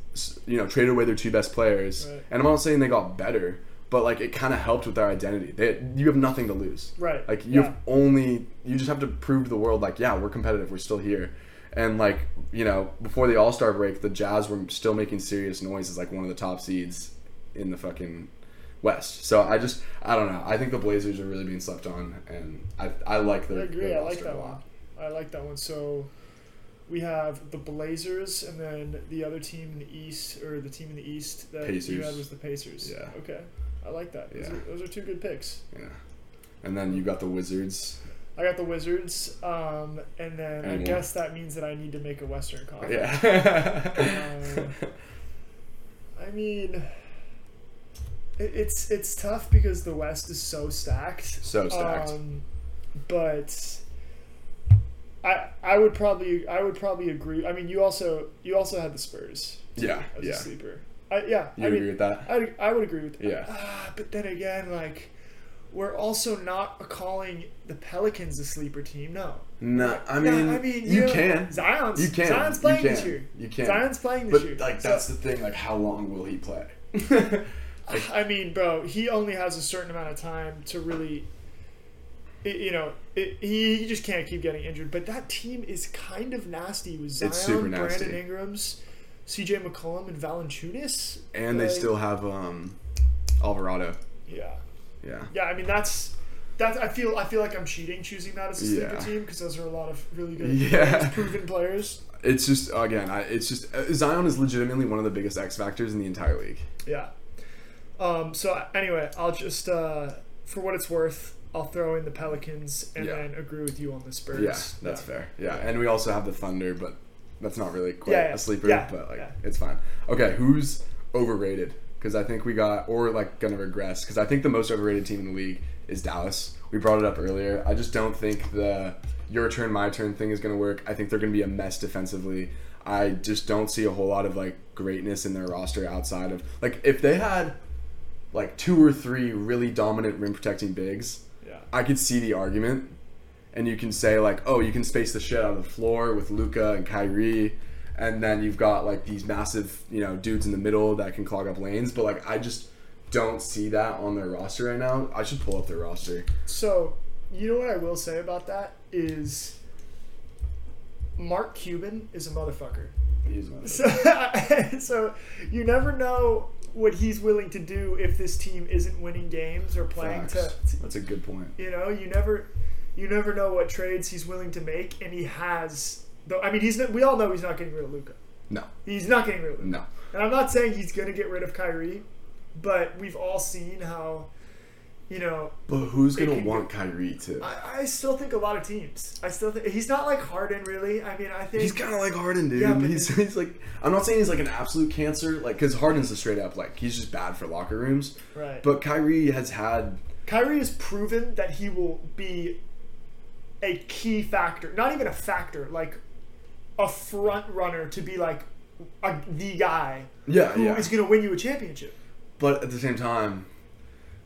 you know traded away their two best players. Right. and i'm not saying they got better but like it kind of helped with their identity. They, you have nothing to lose. Right. like you Yeah. have only you just have to prove to the world like yeah we're competitive. We're still here. And like you know before the all-star break the jazz were still making serious noise as like one of the top seeds in the fucking west so i just i don't know i think the blazers are really being slept on and i, I like I agree. their I like that a one. I like that one. So we have the Blazers, and then the other team in the East, or the team in the East that you had was the Pacers. Yeah. Okay. I like that. Those, Yeah. are, those are two good picks. Yeah. And then you got the Wizards. I got the Wizards, um, and then I Anyone? guess that means that I need to make a Western Conference. Yeah. Um, I mean, it's it's tough because the West is so stacked. so stacked. Um, but I I would probably I would probably agree. I mean, you also you also had the Spurs. Yeah, as yeah. a sleeper. I, yeah, you I agree mean, with that? I I would agree with that. Yeah. Ah, but then again, like. We're also not calling the Pelicans a sleeper team. No, No, I No, mean, I mean, you know, can. Zion's You can. Zion's You playing can. this year. You can. Zion's playing this But year. like So- that's the thing. Like, how long will he play? I mean, bro, he only has a certain amount of time to really, it, you know, it, he, he just can't keep getting injured. But that team is kind of nasty with Zion, It's super nasty. Brandon Ingram's, C.J. McCollum, and Valanciunas. and they still have um, Alvarado. yeah, Yeah. yeah. I mean, that's that's. I feel I feel like I'm cheating choosing that as a sleeper Yeah. team because those are a lot of really good, Yeah. players, proven players. It's just again, I, it's just uh, Zion is legitimately one of the biggest X factors in the entire league. Yeah. Um, so anyway, I'll just uh, for what it's worth, I'll throw in the Pelicans and Yeah. then agree with you on the Spurs. Yeah, that's fair. Yeah, and we also have the Thunder, but that's not really quite Yeah, yeah. a sleeper. Yeah, But like, yeah. it's fine. Okay, who's overrated? Because I think we got or like gonna regress. Because I think the most overrated team in the league is Dallas. We brought it up earlier. I just don't think the your turn, my turn thing is gonna work. I think they're gonna be a mess defensively. I just don't see a whole lot of like greatness in their roster outside of like if they had like two or three really dominant rim protecting bigs. Yeah. I could see the argument, and you can say like, oh, you can space the shit out of the floor with Luka and Kyrie, and then you've got like these massive, you know, dudes in the middle that can clog up lanes. But like, I just don't see that on their roster right now. I should pull up their roster. So you know what I will say about that is Mark Cuban is a motherfucker. He's one of So, so you never know what he's willing to do if this team isn't winning games or playing to, Facts. That's a good point. you know you never you never know what trades he's willing to make and he has though i mean he's not, we all know he's not getting rid of Luka. No, he's not getting rid of Luka. no. and i'm not saying he's going to get rid of Kyrie but we've all seen how you know But who's gonna can want Kyrie to? I, I still think a lot of teams i still think he's not like harden really i mean i think He's kind of like Harden, dude. Yeah, but he's, he's like, I'm not saying he's like an absolute cancer, like, because Harden's a straight up like he's just bad for locker rooms. right But Kyrie has had Kyrie has proven that he will be a key factor, not even a factor, like a front runner to be like a, the guy yeah, who yeah. is going to win you a championship. But at the same time,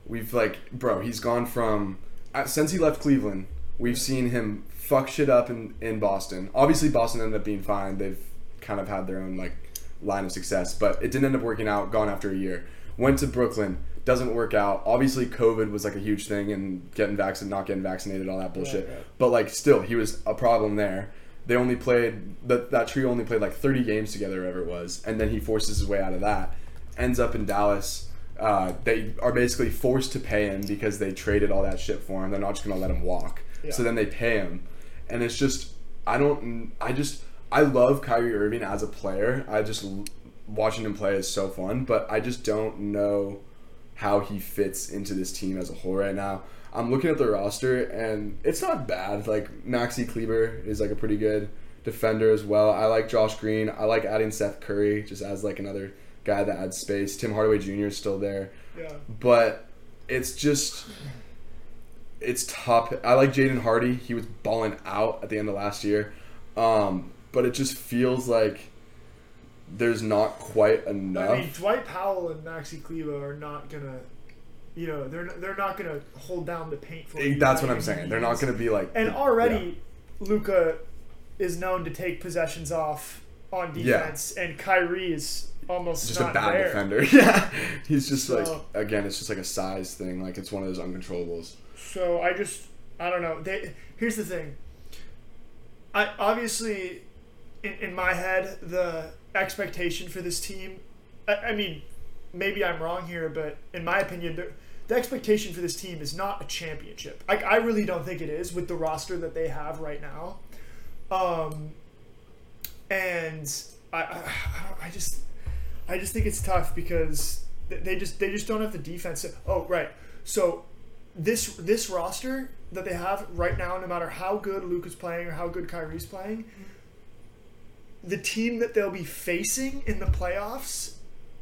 we've like, bro, he's gone from uh, since he left Cleveland. We've seen him fuck shit up in in Boston. Obviously, Boston ended up being fine. They've kind of had their own like line of success, but it didn't end up working out. Gone after a year. Went to Brooklyn. Doesn't work out. Obviously, COVID was like a huge thing, and getting vaccinated, not getting vaccinated, all that bullshit. Right, right. But like, still, he was a problem there. They only played that that trio only played like 30 games together, whatever it was, and then he forces his way out of that. Ends up in Dallas. Uh, they are basically forced to pay him because they traded all that shit for him. They're not just gonna let him walk. Yeah. So then they pay him, and it's just I don't I just I love Kyrie Irving as a player. I just watching him play is so fun, but I just don't know how he fits into this team as a whole right now. I'm looking at the roster and it's not bad. Like Maxi Kleber is like a pretty good defender as well. I like Josh Green. I like adding Seth Curry just as like another guy that adds space. Tim Hardaway Jr. is still there, Yeah. but it's just it's tough. I like Jaden Hardy. He was balling out at the end of last year, um, but it just feels like there's not quite enough. I mean, Dwight Powell and Maxi Kleber are not gonna, you know, they're they're not gonna hold down the paint for you. That's what I'm saying. They're not going to be like And already, Luka is known to take possessions off on Yeah. defense, and Kyrie is almost just a bad there. defender. Yeah, he's just like again, it's just like a size thing. Like it's one of those uncontrollables. So I just I don't know. They here's the thing. I obviously in, in my head the expectation for this team. I, I mean, maybe I'm wrong here, but in my opinion, the, the expectation for this team is not a championship. Like I really don't think it is with the roster that they have right now. Um, and I I, I, don't, I just I just think it's tough because they just they just don't have the defense. Oh, right. So this this roster that they have right now, no matter how good Luke is playing or how good Kyrie's playing, the team that they'll be facing in the playoffs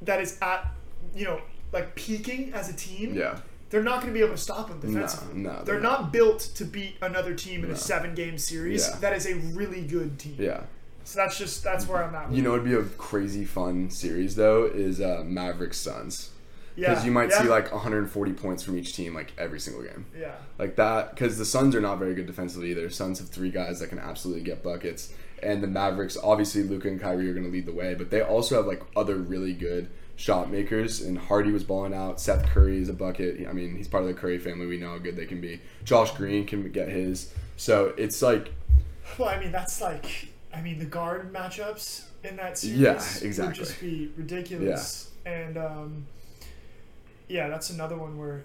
that is at you know like peaking as a team, Yeah. they're not going to be able to stop them No, defensively. no, they're, they're not. built to beat another team in No. a seven game series. Yeah. That is a really good team. Yeah. So that's just that's where I'm at. With You know, it'd be a crazy fun series though. Is uh, Mavericks Suns because you might yeah. see like 140 points from each team like every single game. yeah. like that because the Suns are not very good defensively either. Suns have three guys that can absolutely get buckets, and the Mavericks obviously Luka and Kyrie are going to lead the way, but they also have like other really good shot makers. And Hardy was balling out. Seth Curry is a bucket. I mean, he's part of the Curry family. We know how good they can be. Josh Green can get his. So it's like Well, I mean that's like I mean the guard matchups in that series Yeah, exactly. would just be ridiculous. And um, yeah, that's another one where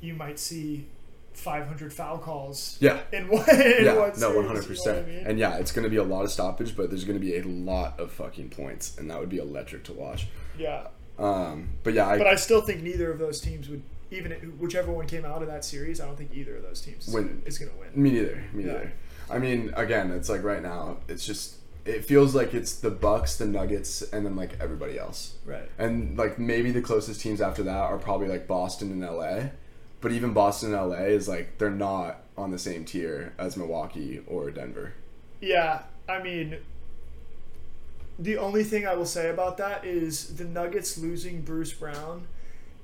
you might see 500 foul calls yeah. in one. In yeah, one no, series, one hundred you know percent, I mean? and yeah, it's going to be a lot of stoppage, but there's going to be a lot of fucking points, and that would be electric to watch. yeah, Um, but yeah, I, but I still think neither of those teams would even whichever one came out of that series. I don't think either of those teams is Win. is going to win. Me neither. Me Yeah. neither. I mean, again, it's like right now, it's just it feels like it's the Bucks, the Nuggets, and then like everybody else. Right. And like maybe the closest teams after that are probably like Boston and LA. But even Boston and LA is like they're not on the same tier as Milwaukee or Denver. Yeah, I mean, the only thing I will say about that is the Nuggets losing Bruce Brown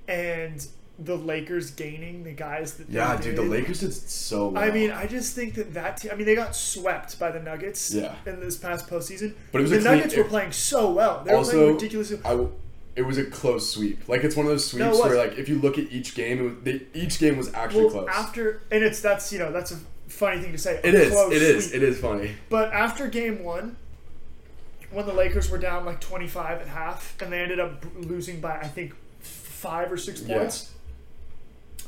and the Lakers gaining the guys that they Yeah, dude, the. Lakers did so well. I mean, I just think that that team. I mean, they got swept by the Nuggets Yeah. in this past postseason. But it was the clean- Nuggets were playing so well. They were also playing ridiculously. I it was a close sweep. Like it's one of those sweeps No, where like if you look at each game, it was, they, each game was actually Well, close. after and it's that's you know that's a funny thing to say. it is. close It is. sweep. It is funny. But after game one, when the Lakers were down like 25 at half, and they ended up losing by, I think, five or six Yeah.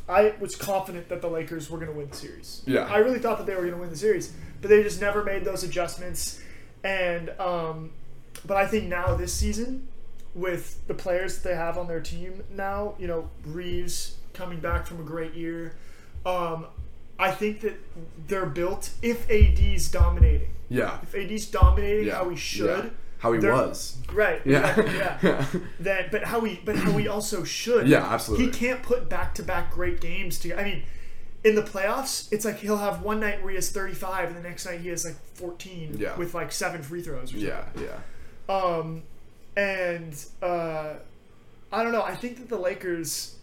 I was confident that the Lakers were going to win the series. Yeah. I really thought that they were going to win the series, but they just never made those adjustments. And, um, but I think now this season, with the players that they have on their team now, you know, Reeves coming back from a great year, um, I think that they're built if AD's dominating. Yeah. If AD's dominating Yeah. how he should, Yeah. How he they're- was. right? Yeah. exactly, yeah. Then, but how he, but how he also should. Yeah, absolutely. He can't put back-to-back great games to. I mean, in the playoffs, it's like he'll have one night where he has 35, and the next night he has like 14 Yeah. with like seven free throws. Or something. Yeah. Yeah. Um, and uh, I don't know. I think that the Lakers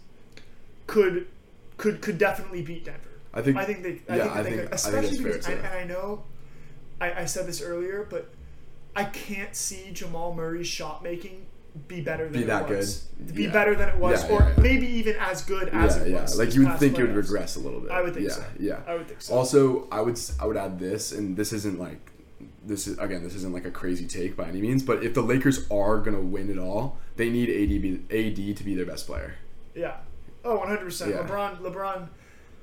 could could could definitely beat Denver. I think. I think they. I Yeah, think I they think- could, I think especially that's fair because, too. and, and I know, I, I said this earlier, but I can't see Jamal Murray's shot making be better than Be that it was. good. Be Yeah. better than it was, Yeah, or yeah, maybe even as good as it yeah. was. Like you would think it would regress a little bit. I would think yeah, so. Yeah. I would think so. Also, I would I would add this, and this isn't like this is again this isn't like a crazy take by any means, but if the Lakers are gonna win it all, they need AD be, AD to be their best player. Yeah. Oh, 100%. Yeah. LeBron, LeBron,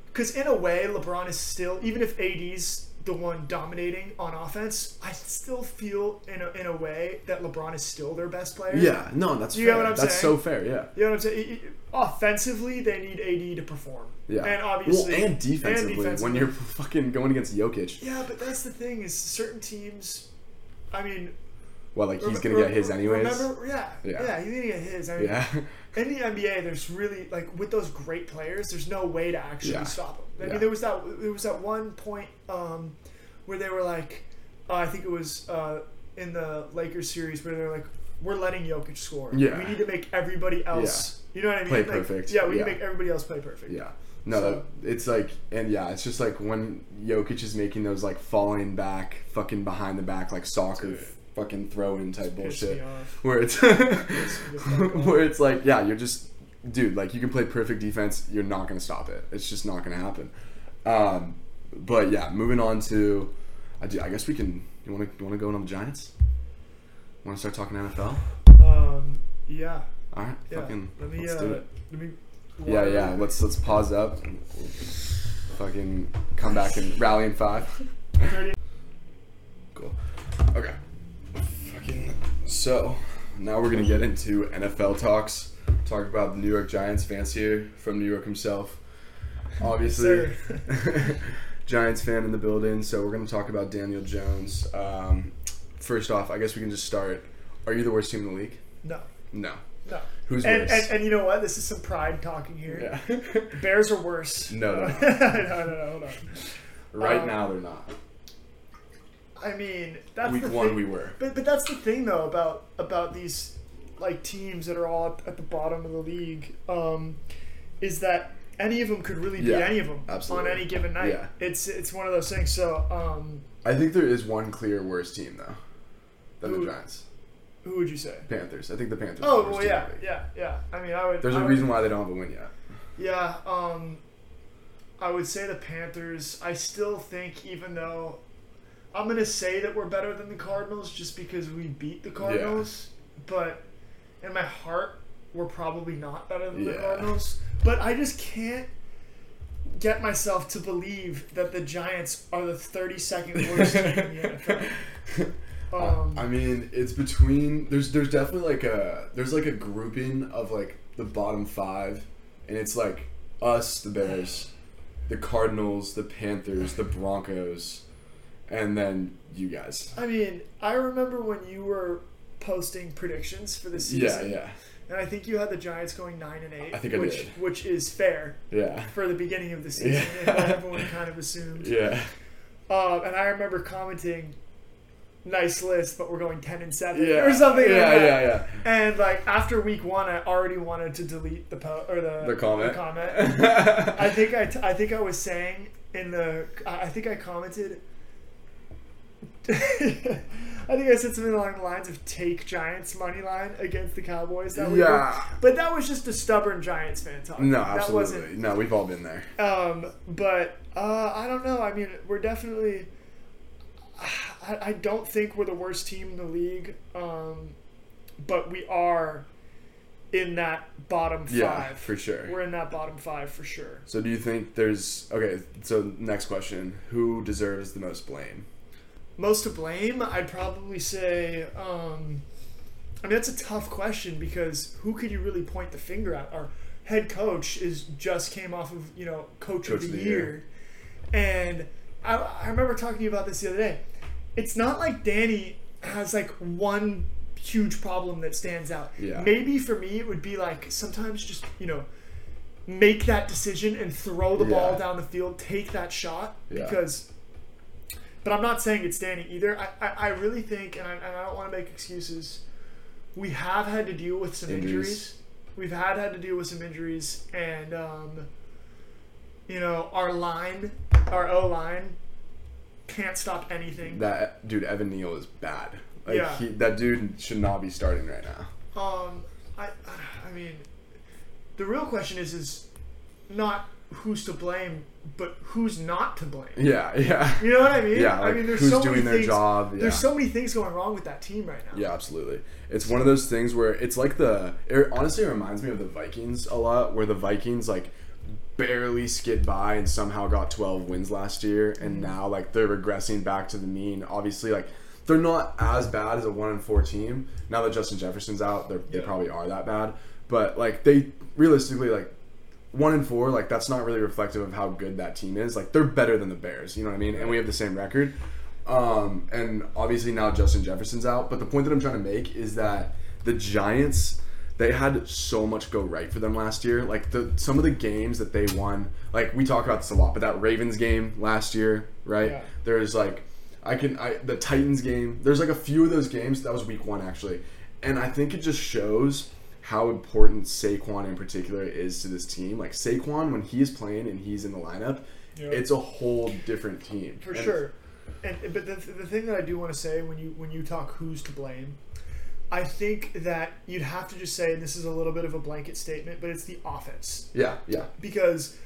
because in a way, LeBron is still, even if AD's the one dominating on offense, I still feel in a, in a way that LeBron is still their best player. Yeah, no, that's You fair. get what I'm that's saying? so fair. Yeah, You know what I'm saying? Offensively, they need AD to perform. yeah. And obviously, well, and defensively, when defensively. you're fucking going against Jokic, Yeah, but that's the thing is certain teams. I mean, well, like he's gonna get his anyways. Remember, yeah, Yeah. yeah, he's gonna get his. I mean, yeah, in the NBA, there's really like with those great players, there's no way to actually Yeah. stop them. I Yeah. mean, there was that there was that one point um, where they were like, uh, I think it was uh, in the Lakers series where they're like, we're letting Jokic score. Yeah. we need to make everybody else. You know what I mean? Play Like, perfect. Yeah, we Yeah. need to make everybody else play perfect. yeah. No, So- it's like, and yeah, it's just like when Jokic is making those like falling back, fucking behind the back, like soccer, Dude. Fucking throw in type bullshit. where it's where it's like yeah you're just dude like you can play perfect defense you're not gonna stop it it's just not gonna happen um, but yeah moving on to I, do, I guess we can you want to you want to go on the Giants want to start talking NFL Um, yeah, all right yeah. fucking let me let's uh, do it let me. yeah yeah let's let's pause up and fucking come back and rally in five Cool. Okay. So now we're gonna get into NFL talks. talk about the New York Giants. Vance here from New York himself. Obviously, Giants fan in the building. So we're going to talk about Daniel Jones. Um, first off, I guess we can just start. Are you the worst team in the league? No, No. no. Who's And, worse? and, and you know what? This is some pride talking here. yeah. Bears are worse. No, no, no. no, no, no, hold on. right Um, now, they're not. I mean, that's Week the one, thing. we were. But but that's the thing though about about these like teams that are all at, the bottom of the league, um, is that any of them could really beat Yeah, any of them absolutely. on any given night. Yeah. It's it's one of those things. So um, I think there is one clear worse team though than Who- the Giants. who would you say? Panthers. I think the Panthers. Oh are the worst well, yeah, yeah, yeah. I mean, I would. There's I a would- reason why they don't have a win yet. Yeah, um, I would say the Panthers. I still think, even though I'm gonna say that we're better than the Cardinals, just because we beat the Cardinals, but in my heart, we're probably not better than the Cardinals. But I just can't get myself to believe that the Giants are the 32nd worst team in the NFL. Um, I mean, it's between there's there's definitely like a there's like a grouping of like the bottom five, and it's like us, the Bears, the Cardinals, the Panthers, the Broncos, and then you guys. I mean, I remember when you were posting predictions for the season. yeah, yeah. And I think you had the Giants going nine and eight. I think I which, did. Which is fair yeah, for the beginning of the season. Yeah. everyone kind of assumed. yeah, Um, and I remember commenting, "Nice list, but we're going ten and seven yeah, or something Yeah, like that." yeah, yeah. And like after week one, I already wanted to delete the po- or the The comment. comment. I think I, t- I think I was saying in the I think I commented. I think I said something along the lines of take Giants money line against the Cowboys that. Yeah. But that was just a stubborn Giants fan talking. No, that absolutely. wasn't. No, we've all been there. Um, but uh, I don't know. I mean, we're definitely. I, I don't think we're the worst team in the league, um, but we are in that bottom five. Yeah, for sure. We're in that bottom five for sure. So do you think there's okay? So next question: Who deserves the most blame? Most to blame, I'd probably say. Um, I mean, that's a tough question because who could you really point the finger at? Our head coach is just came off of you know coach, of the, year, and I, I remember talking to you about this the other day. It's not like Danny has like one huge problem that stands out. Yeah. Maybe for me, it would be like sometimes just you know make that decision and throw the ball down the field, take that shot Yeah. because. But I'm not saying it's Danny either. I, I, I really think, and I, and I don't want to make excuses. We have had to deal with some Injuries. injuries. We've had had to deal with some injuries, and um, you know our line, our O line, can't stop anything. That dude Evan Neal is bad. Like Yeah. he, that dude should not be starting right now. Um, I, I mean, the real question is is not who's to blame, but who's not to blame. Yeah, yeah, You know what I mean? yeah. I mean, there's who's so doing many their things. job? Yeah. There's so many things going wrong with that team right now. Yeah, absolutely. It's one of those things where it's like the. It honestly reminds me of the Vikings a lot, where the Vikings like barely skid by and somehow got 12 wins last year, and Mm-hmm. now like they're regressing back to the mean. Obviously, like they're not as bad as a one and four team. Now that Justin Jefferson's out, they're, they Yeah. probably are that bad. But like they realistically like one and four, like that's not really reflective of how good that team is. Like they're better than the Bears, you know what I mean? And we have the same record. Um, and obviously now Justin Jefferson's out. But the point that I'm trying to make is that the Giants, they had so much go right for them last year. Like the some of the games that they won, like we talk about this a lot, but that Ravens game last year, right? Yeah. There's like I can I the Titans game. There's like a few of those games. That was week one actually, and I think it just shows how important Saquon in particular is to this team. Like Saquon, when he is playing and he's in the lineup, Yeah. it's a whole different team for And- sure. And but the, the thing that I do want to say when you when you talk who's to blame, I think that you'd have to just say, and this is a little bit of a blanket statement, but it's the offense Yeah, yeah, because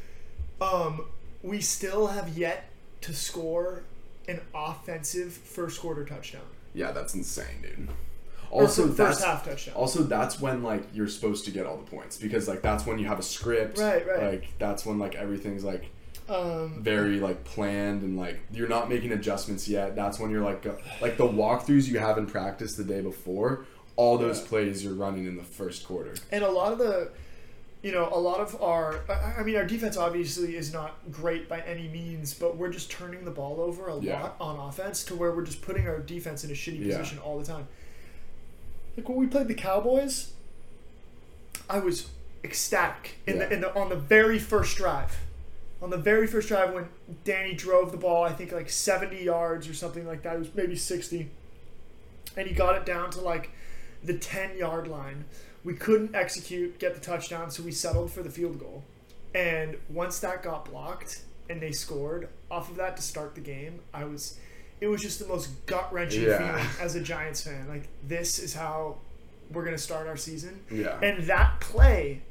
um, we still have yet to score an offensive first quarter touchdown. yeah. That's insane, dude. Also, that's half touchdown. also that's when like you're supposed to get all the points because like that's when you have a script. Right, right. Like that's when like everything's like Um, very like planned and like you're not making adjustments yet. That's when you're like go- like the walkthroughs you have in practice the day before all those Yeah. plays you're running in the first quarter. And a lot of the, you know, a lot of our, I, I mean, our defense obviously is not great by any means, but we're just turning the ball over a Yeah. lot on offense to where we're just putting our defense in a shitty Yeah. position all the time. Like when we played the Cowboys, I was ecstatic in Yeah. the, in the on the very first drive. On the very first drive when Danny drove the ball, I think like 70 yards or something like that. It was maybe 60. And he got it down to like the 10 yard line. We couldn't execute, get the touchdown, so we settled for the field goal. And once that got blocked and they scored off of that to start the game, I was it was just the most gut wrenching Yeah. feeling as a Giants fan. Like this is how we're gonna start our season. Yeah. And that play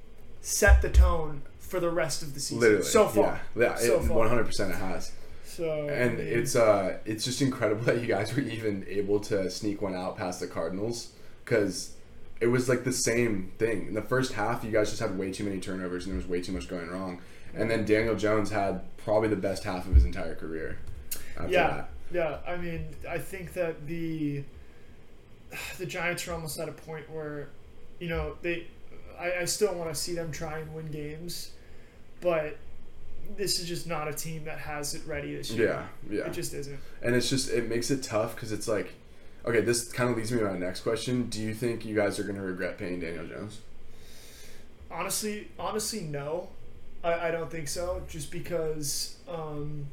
set the tone for the rest of the season. Literally. So far. Yeah. Yeah. So 100% it has. So And it's uh it's just incredible that you guys were even able to sneak one out past the Cardinals because it was like the same thing. In the first half, you guys just had way too many turnovers and there was way too much going wrong. And then Daniel Jones had probably the best half of his entire career. After Yeah. that. Yeah, I mean, I think that the the Giants are almost at a point where, you know, they. I, I still want to see them try and win games, but this is just not a team that has it ready this year. Yeah, yeah. It just isn't. And it's just it makes it tough because it's like, okay, this kind of leads me to my next question. Do you think you guys are going to regret paying Daniel Jones? Honestly, honestly, no, I, I don't think so. Just because um,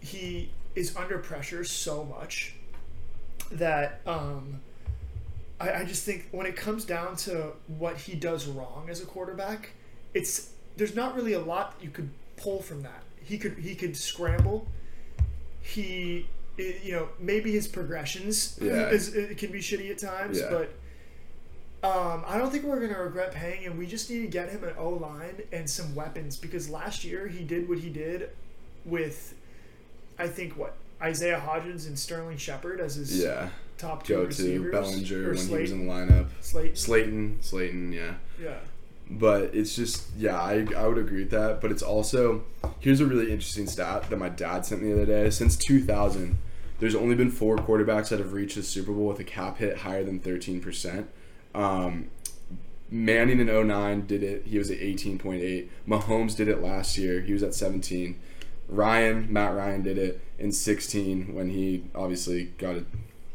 he is under pressure so much that um, I, I just think when it comes down to what he does wrong as a quarterback, it's there's not really a lot you could pull from that. He could he could scramble. He you know maybe his progressions Yeah. is, it can be shitty at times, Yeah. but um, I don't think we're gonna regret paying him. We just need to get him an O line and some weapons because last year he did what he did with, I think what Isaiah Hodgins and Sterling Shepard as his Yeah, top two go to receivers. Bellinger when he was in the lineup. Slayton. Slayton, Slayton, yeah. Yeah. But it's just, yeah, I, I would agree with that. But it's also, here's a really interesting stat that my dad sent me the other day. Since 2000, there's only been four quarterbacks that have reached the Super Bowl with a cap hit higher than 13%. Um, Manning in 09 did it. He was at 18.8. Mahomes did it last year. He was at 17. Ryan, Matt Ryan did it in 16 when he obviously got it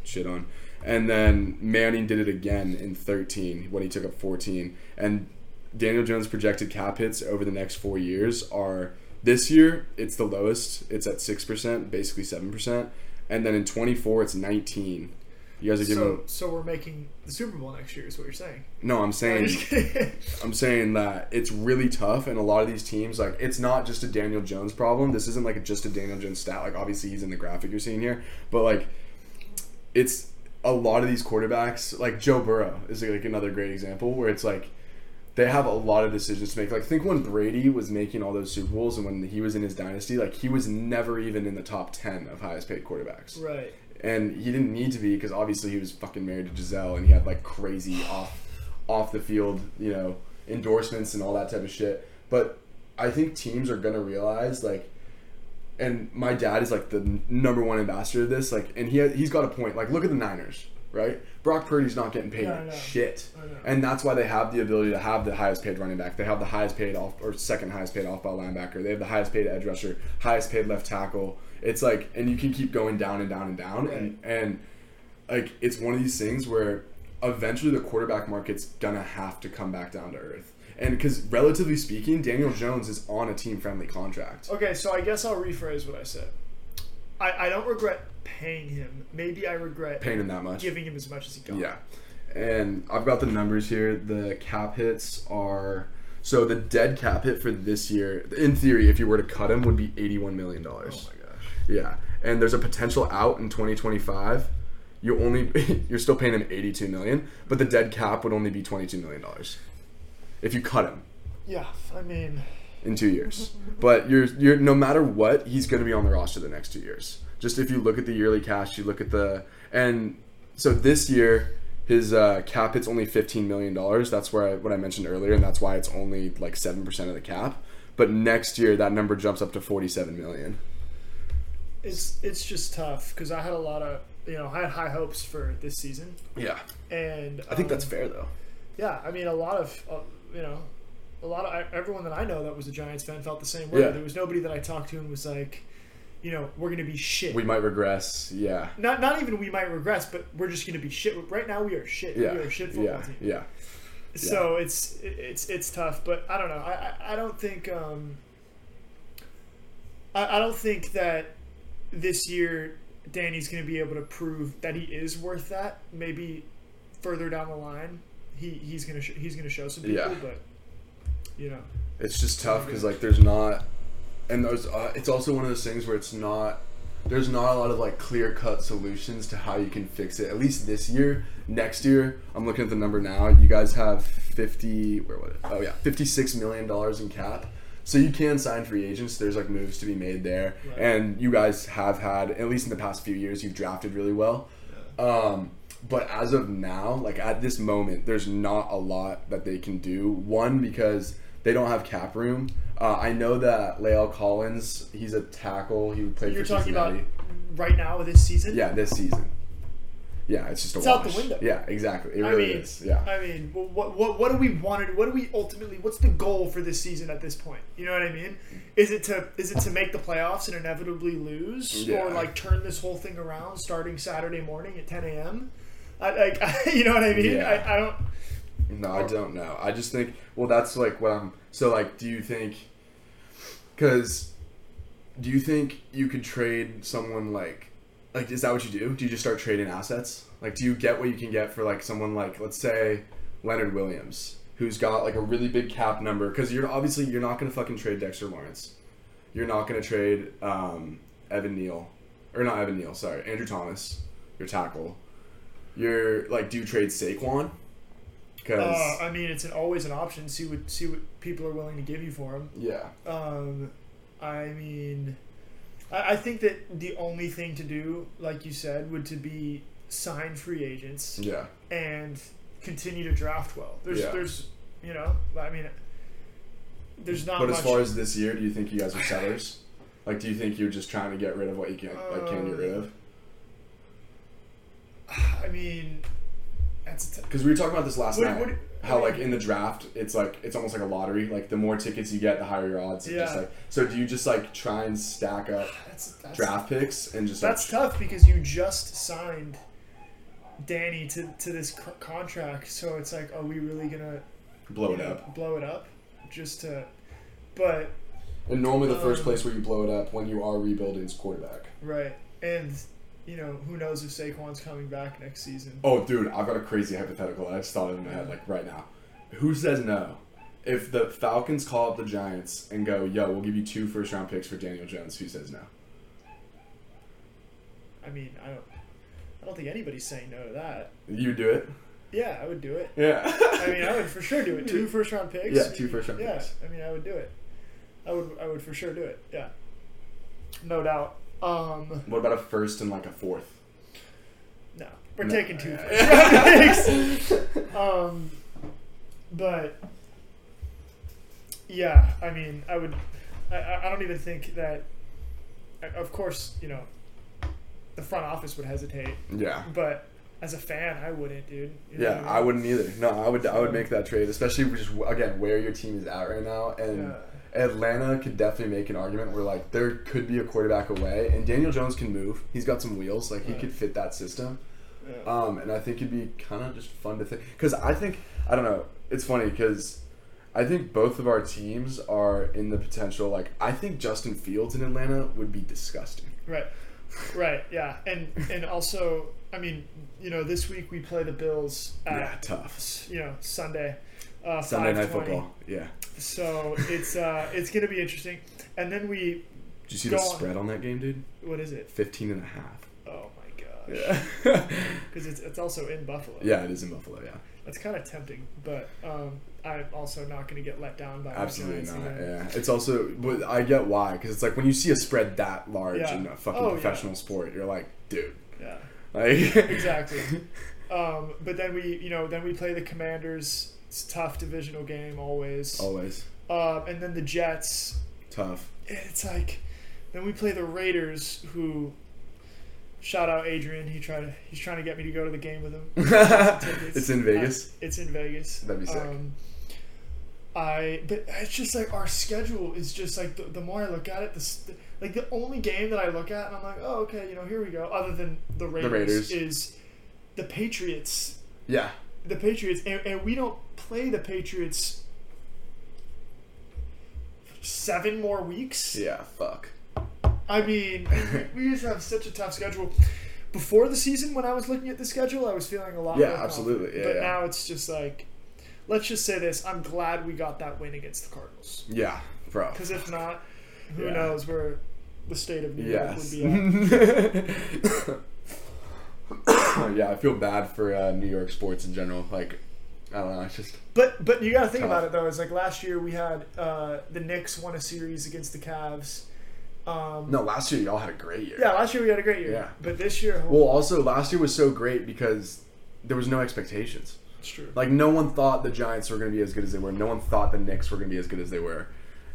shit on. And then Manning did it again in 13 when he took up 14. And Daniel Jones' projected cap hits over the next four years are this year it's the lowest. It's at six percent, basically seven percent, and then in 24 it's 19. You guys are giving. So, so we're making the Super Bowl next year, is what you're saying. no, I'm saying. I'm saying that it's really tough, and a lot of these teams, like, it's not just a Daniel Jones problem. This isn't like just a Daniel Jones stat. Like, obviously, he's in the graphic you're seeing here, but like, it's a lot of these quarterbacks. Like Joe Burrow is like another great example where it's like they have a lot of decisions to make. Like, think when Brady was making all those Super Bowls, and when he was in his dynasty, like he was never even in the top ten of highest paid quarterbacks right. And he didn't need to be because obviously he was fucking married to Gisele and he had like crazy off off the field, you know, endorsements and all that type of shit. But I think teams are gonna realize like, and my dad is like the n- number one ambassador of this. Like, and he he's got a point. Like, look at the Niners, right? Brock Purdy's not getting paid I shit, and that's why they have the ability to have the highest paid running back. They have the highest paid off or second highest paid off ball linebacker. They have the highest paid edge rusher, highest paid left tackle. It's like, and you can keep going down and down and down, and and like it's one of these things where eventually the quarterback market's gonna have to come back down to earth. And because relatively speaking, Daniel Jones is on a team friendly contract. Okay, so I guess I'll rephrase what I said. I, I don't regret paying him. Maybe I regret Paying him that much. giving him as much as he got. Yeah. And I've got the numbers here. The cap hits are so the dead cap hit for this year, in theory, if you were to cut him, would be eighty one million dollars. Oh my gosh. Yeah, and there's a potential out in 2025. You only you're still paying him 82 million, but the dead cap would only be 22 million dollars if you cut him Yeah, I mean, in two years. But you're you're no matter what, he's going to be on the roster the next two years. Just if you look at the yearly cash, you look at the and so this year his uh, cap hit's only 15 million dollars. That's where I, what I mentioned earlier, and that's why it's only like seven percent of the cap. But next year that number jumps up to 47 million. It's it's just tough because I had a lot of you know, I had high hopes for this season, Yeah, and I think um, that's fair though. Yeah, I mean, a lot of uh, you know, a lot of everyone that I know that was a Giants fan felt the same way. Yeah. There was nobody that I talked to and was like, you know, we're gonna be shit. We might regress. Yeah, not not even we might regress, but we're just gonna be shit. Right now, we are shit. yeah, We are shit football yeah, team. yeah. So it's it's it's tough, but I don't know. I I, I don't think um. I, I don't think that this year Danny's going to be able to prove that he is worth that. Maybe further down the line, he he's going to sh- he's going to show some people, Yeah. but you know, It's just tough because like there's not, and there's uh, it's also one of those things where it's not. There's not a lot of like clear cut solutions to how you can fix it. At least this year. Next year, I'm looking at the number now. You guys have 50. Where was it? Oh yeah, 56 million dollars in cap. So you can sign free agents. There's like moves to be made there, Right. and you guys have had at least in the past few years, you've drafted really well. Um, but as of now, like at this moment, there's not a lot that they can do. One because they don't have cap room. Uh, I know that La'el Collins, he's a tackle. He played you're for talking about right now this season. Yeah, this season. Yeah, it's just a It's out the window. Yeah, exactly. It I really mean, is. Yeah. I mean, well, what what what do we want to? What do we ultimately? What's the goal for this season at this point? You know what I mean? Is it to is it to make the playoffs and inevitably lose, Yeah. or like turn this whole thing around starting Saturday morning at 10 a.m.? Like, you know what I mean? Yeah. I, I don't. No, I don't know. I just think, well, that's like what I'm. So, like, do you think, because, do you think you could trade someone like, like, is that what you do? Do you just start trading assets? Like, do you get what you can get for like someone like, let's say, Leonard Williams, who's got like a really big cap number? Because you're obviously you're not gonna fucking trade Dexter Lawrence. You're not gonna trade um, Evan Neal, or not Evan Neal. Sorry, Andrew Thomas, your tackle. You're like, do you trade Saquon? Because Uh, I mean, it's an, always an option. See what see what people are willing to give you for him. yeah, Um, I mean, I, I think that the only thing to do, like you said, would to be sign free agents yeah, and continue to draft well. There's, Yeah. there's, you know, I mean, there's not but much. as far as this year, do you think you guys are sellers? Like, do you think you're just trying to get rid of what you can, like, can get rid of? Um, I mean, that's t- Because we were talking about this last What- night. what- how like in the draft, it's like it's almost like a lottery. Like the more tickets you get, the higher your odds. It's Just Yeah. like so, do you just like try and stack up that's that's, draft picks and just that's like, tough because you just signed Danny to to this co- contract, so it's like, are we really gonna blow it know, up? blow it up just to? But And normally, the first Um, place where you blow it up when you are rebuilding is quarterback. right, and you know who knows if Saquon's coming back next season. Oh, dude, I've got a crazy hypothetical. I just thought in my head like right now. Who says no? If the Falcons call up the Giants and go, "Yo, we'll give you two first round picks for Daniel Jones," who says no? I mean, I don't, I don't think anybody's saying no to that. You do it. Yeah, I would do it. Yeah. I mean, I would for sure do it. Two first round picks. Yeah, two first round yeah, picks. I mean, I would do it. I would. I would for sure do it. Yeah, no doubt. Um, What about a first and like a fourth? no, we're No. taking two. Um, but yeah, I mean, I would. I- I, I don't even think that. Of course, you know, the front office would hesitate, Yeah. but as a fan, I wouldn't, dude. You Yeah, I mean? wouldn't either. No, I would. I would make that trade, especially just again where your team is at right now, and Yeah. Atlanta could definitely make an argument where like there could be a quarterback away, and Daniel Jones can move. He's got some wheels, like he Right. could fit that system. Yeah. Um, and I think it'd be kind of just fun to think because I think I don't know. It's funny because I think both of our teams are in the potential. Like I think Justin Fields in Atlanta would be disgusting. Right. Right. Yeah. And and also, I mean, you know, this week we play the Bills at yeah, tough. you know Sunday. Uh, Sunday night football. Yeah. So it's uh it's gonna be interesting. And then we Did you see the spread on that game, dude? what is it? 15 and a half. Oh my gosh. Yeah. Because it's it's also in Buffalo. yeah, it is in Buffalo. Yeah. That's kind of tempting, but um, I'm also not gonna get let down by Absolutely not. either. Yeah, it's also, but I get why because it's like when you see a spread that large Yeah. in a fucking Oh, yeah. professional sport, you're like, dude, Yeah. like Exactly. um, but then we, you know, then we play the Commanders. It's a tough divisional game always. always Uh, and then the Jets. tough. it's like then we play the Raiders who Shout out Adrian. He tried to. He's trying to get me to go to the game with him. it's in Vegas. I, it's in Vegas. That'd be sick. Um, I but it's just like our schedule is just like the, the more I look at it, this like the only game that I look at and I'm like, oh okay, you know, here we go. Other than the Raiders, the Raiders. is the Patriots. Yeah. The Patriots, and, and we don't play the Patriots seven more weeks. Yeah. Fuck. I mean, we, just have such a tough schedule. Before the season, when I was looking at the schedule, I was feeling a lot. Yeah, more absolutely. Yeah, but yeah. now it's just like, let's just say this: I'm glad we got that win against the Cardinals. Yeah, bro. Because if not, who Yeah. knows where the state of New York Yes. would be at. yeah, I feel bad for uh, New York sports in general. Like, I don't know. It's just But but you got to think Tough. about it though. It's like last year we had uh, the Knicks won a series against the Cavs. Um, no. Last year y'all had a great year. Yeah, last year we had a great year. Yeah. But this year, oh, Well, also last year was so great because there was no expectations. it's true. Like no one thought the Giants were going to be as good as they were. No one thought the Knicks were going to be as good as they were,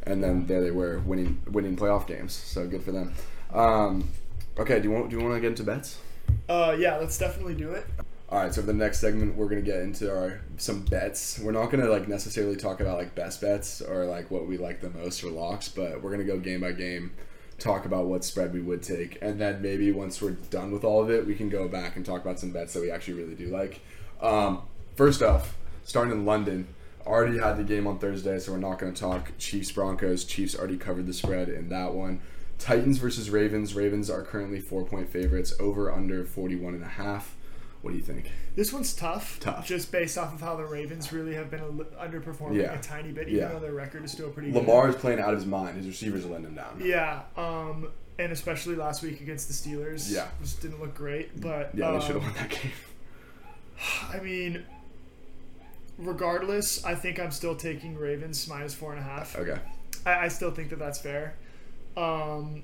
and then there they were winning winning playoff games. So good for them. Um, okay, do you want do you want to get into bets? Uh, yeah, let's definitely do it. All right, so for the next segment, we're gonna get into our some bets. We're not gonna like necessarily talk about like best bets or like what we like the most or locks, but we're gonna go game by game, talk about what spread we would take, and then maybe once we're done with all of it, we can go back and talk about some bets that we actually really do like. Um, first off, starting in London, already had the game on Thursday, so we're not gonna talk Chiefs Broncos. Chiefs already covered the spread in that one. Titans versus Ravens. Ravens are currently four point favorites. Over under 41 and a half. What do you think? This one's tough. Tough. Just based off of how the Ravens really have been underperforming Yeah. a tiny bit, even Yeah. though their record is still pretty Lamar is playing out of his mind. His receivers are letting him down. good. Yeah. Um, and especially last week against the Steelers. Yeah. Just didn't look great. But Yeah, they um, should have won that game. I mean, regardless, I think I'm still taking Ravens minus four and a half. Okay. I, I still think that that's fair. Um,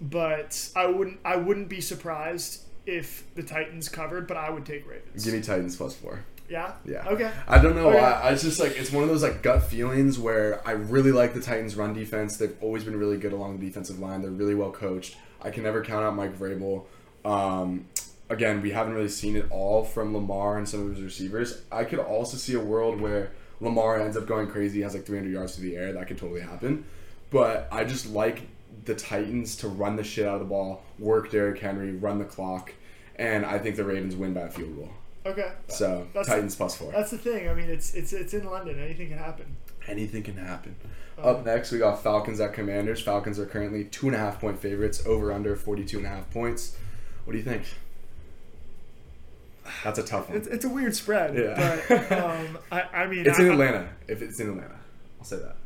but I wouldn't I wouldn't be surprised if the Titans covered, but I would take Ravens. Give me Titans plus four. yeah. Yeah. Okay. I don't know Okay. why. I, it's just like it's one of those like gut feelings where I really like the Titans' run defense. They've always been really good along the defensive line. They're really well coached. I can never count out Mike Vrabel. Um, again, we haven't really seen it all from Lamar and some of his receivers. I could also see a world where Lamar ends up going crazy, has like 300 yards through the air. That could totally happen. But I just like the Titans to run the shit out of the ball, work Derrick Henry, run the clock, and I think the Ravens win by a field goal. Okay. So That's- Titans plus four. That's the thing. I mean, it's it's it's in London. Anything can happen. Anything can happen. Um, Up next, we got Falcons at Commanders. Falcons are currently two and a half point favorites, over under 42 and a half points. What do you think? That's a tough one. It's, it's a weird spread. Yeah. But um, I I mean, It's I, in Atlanta. If it's in Atlanta, I'll say that.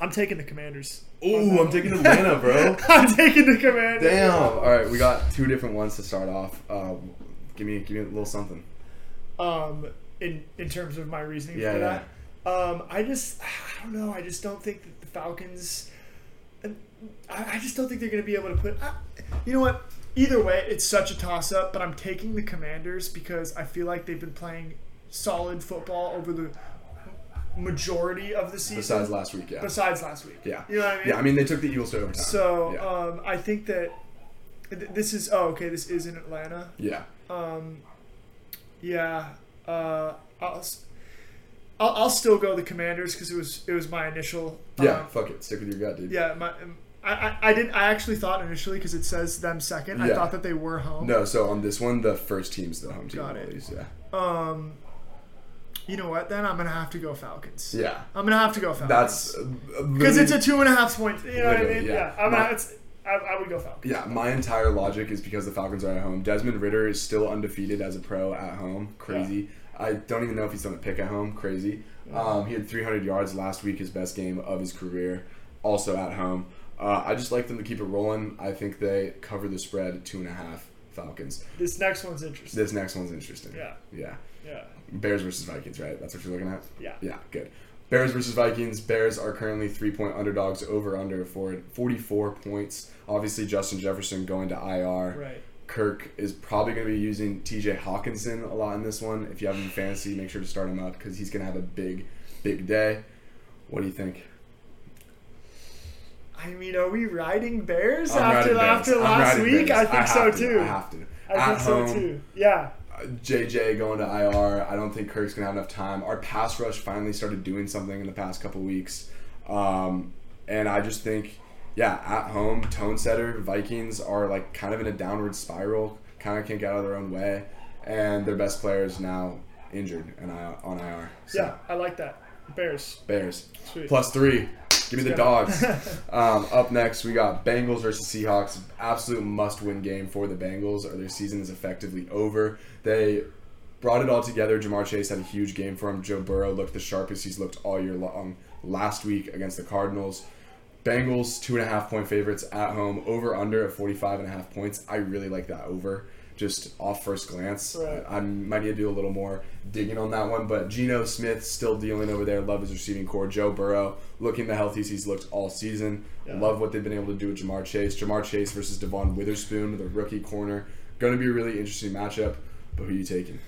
I'm taking the Commanders. Ooh, I'm taking Atlanta, bro. I'm taking the Commanders. Damn. All right, we got two different ones to start off. Uh, give me, give me a little something. Um, in in terms of my reasoning Yeah, for yeah. that, um, I just I don't know. I just don't think that the Falcons. and I, I just don't think they're going to be able to put. I, you know what? Either way, it's such a toss up. But I'm taking the Commanders because I feel like they've been playing solid football over the majority of the season. Besides last week, yeah. besides last week. Yeah. You know what I mean? Yeah, I mean, they took the Eagles to overtime. So yeah. um, I think that th- this is. Oh, okay. This is in Atlanta. yeah. Um, yeah. Uh, I'll, I'll, I'll still go the Commanders because it was it was my initial. Yeah, um, fuck it. Stick with your gut, dude. yeah. My, um, I, I, I didn't. I actually thought initially because it says them second. I thought that they were home. No, so on this one, the first team's the home team. Got it. always, Yeah. Um, you know what? Then I'm gonna have to go Falcons. Yeah. I'm gonna have to go Falcons. That's because it's a two and a half point. You know what I mean? yeah. Yeah. I'm My- I, I would go Falcons. Yeah, my entire logic is because the Falcons are at home. Desmond Ridder is still undefeated as a pro at home. Crazy. I don't even know if he's done a pick at home. Crazy. Um, he had 300 yards last week, his best game of his career, also at home. Uh, I just like them to keep it rolling. I think they cover the spread two and a half Falcons. This next one's interesting. This next one's interesting. Yeah. Yeah. Bears versus Vikings, right? That's what you're looking at? Yeah. Yeah, good. Bears versus Vikings. Bears are currently three point underdogs over under for 44 points. Obviously, Justin Jefferson going to IR. Right. Kirk is probably going to be using TJ Hockenson a lot in this one. If you have him in fantasy, make sure to start him up because he's going to have a big, big day. What do you think? I I mean, are we riding Bears I'm after riding after. I'm last week? Bears. I think so to. too. I have to. I At think home, so too. Yeah. JJ going to IR. I don't think Kirk's gonna have enough time. Our pass rush finally started doing something in the past couple weeks, um, and I just think, yeah, at home, tone setter Vikings are like kind of in a downward spiral. Kind of can't get out of their own way, and their best player is now injured and I on IR. So, Yeah, I like that. Bears. Bears Sweet. plus three. Give me the dogs. um, up next, we got Bengals versus Seahawks. Absolute must-win game for the Bengals, or their season is effectively over. They brought it all together. Ja'Marr Chase had a huge game for him. Joe Burrow looked the sharpest he's looked all year long. Last week against the Cardinals. Bengals two and a half point favorites at home. Over under at 45 and a half points. I really like that over. Just off first glance, Right. I, I might need to do a little more digging on that one. But Geno Smith still dealing over there. Love his receiving corps. Joe Burrow looking the healthiest he's looked all season. Yeah. Love what they've been able to do with Ja'Marr Chase. Ja'Marr Chase versus Devon Witherspoon, the rookie corner. Going to be a really interesting matchup. But who are you taking?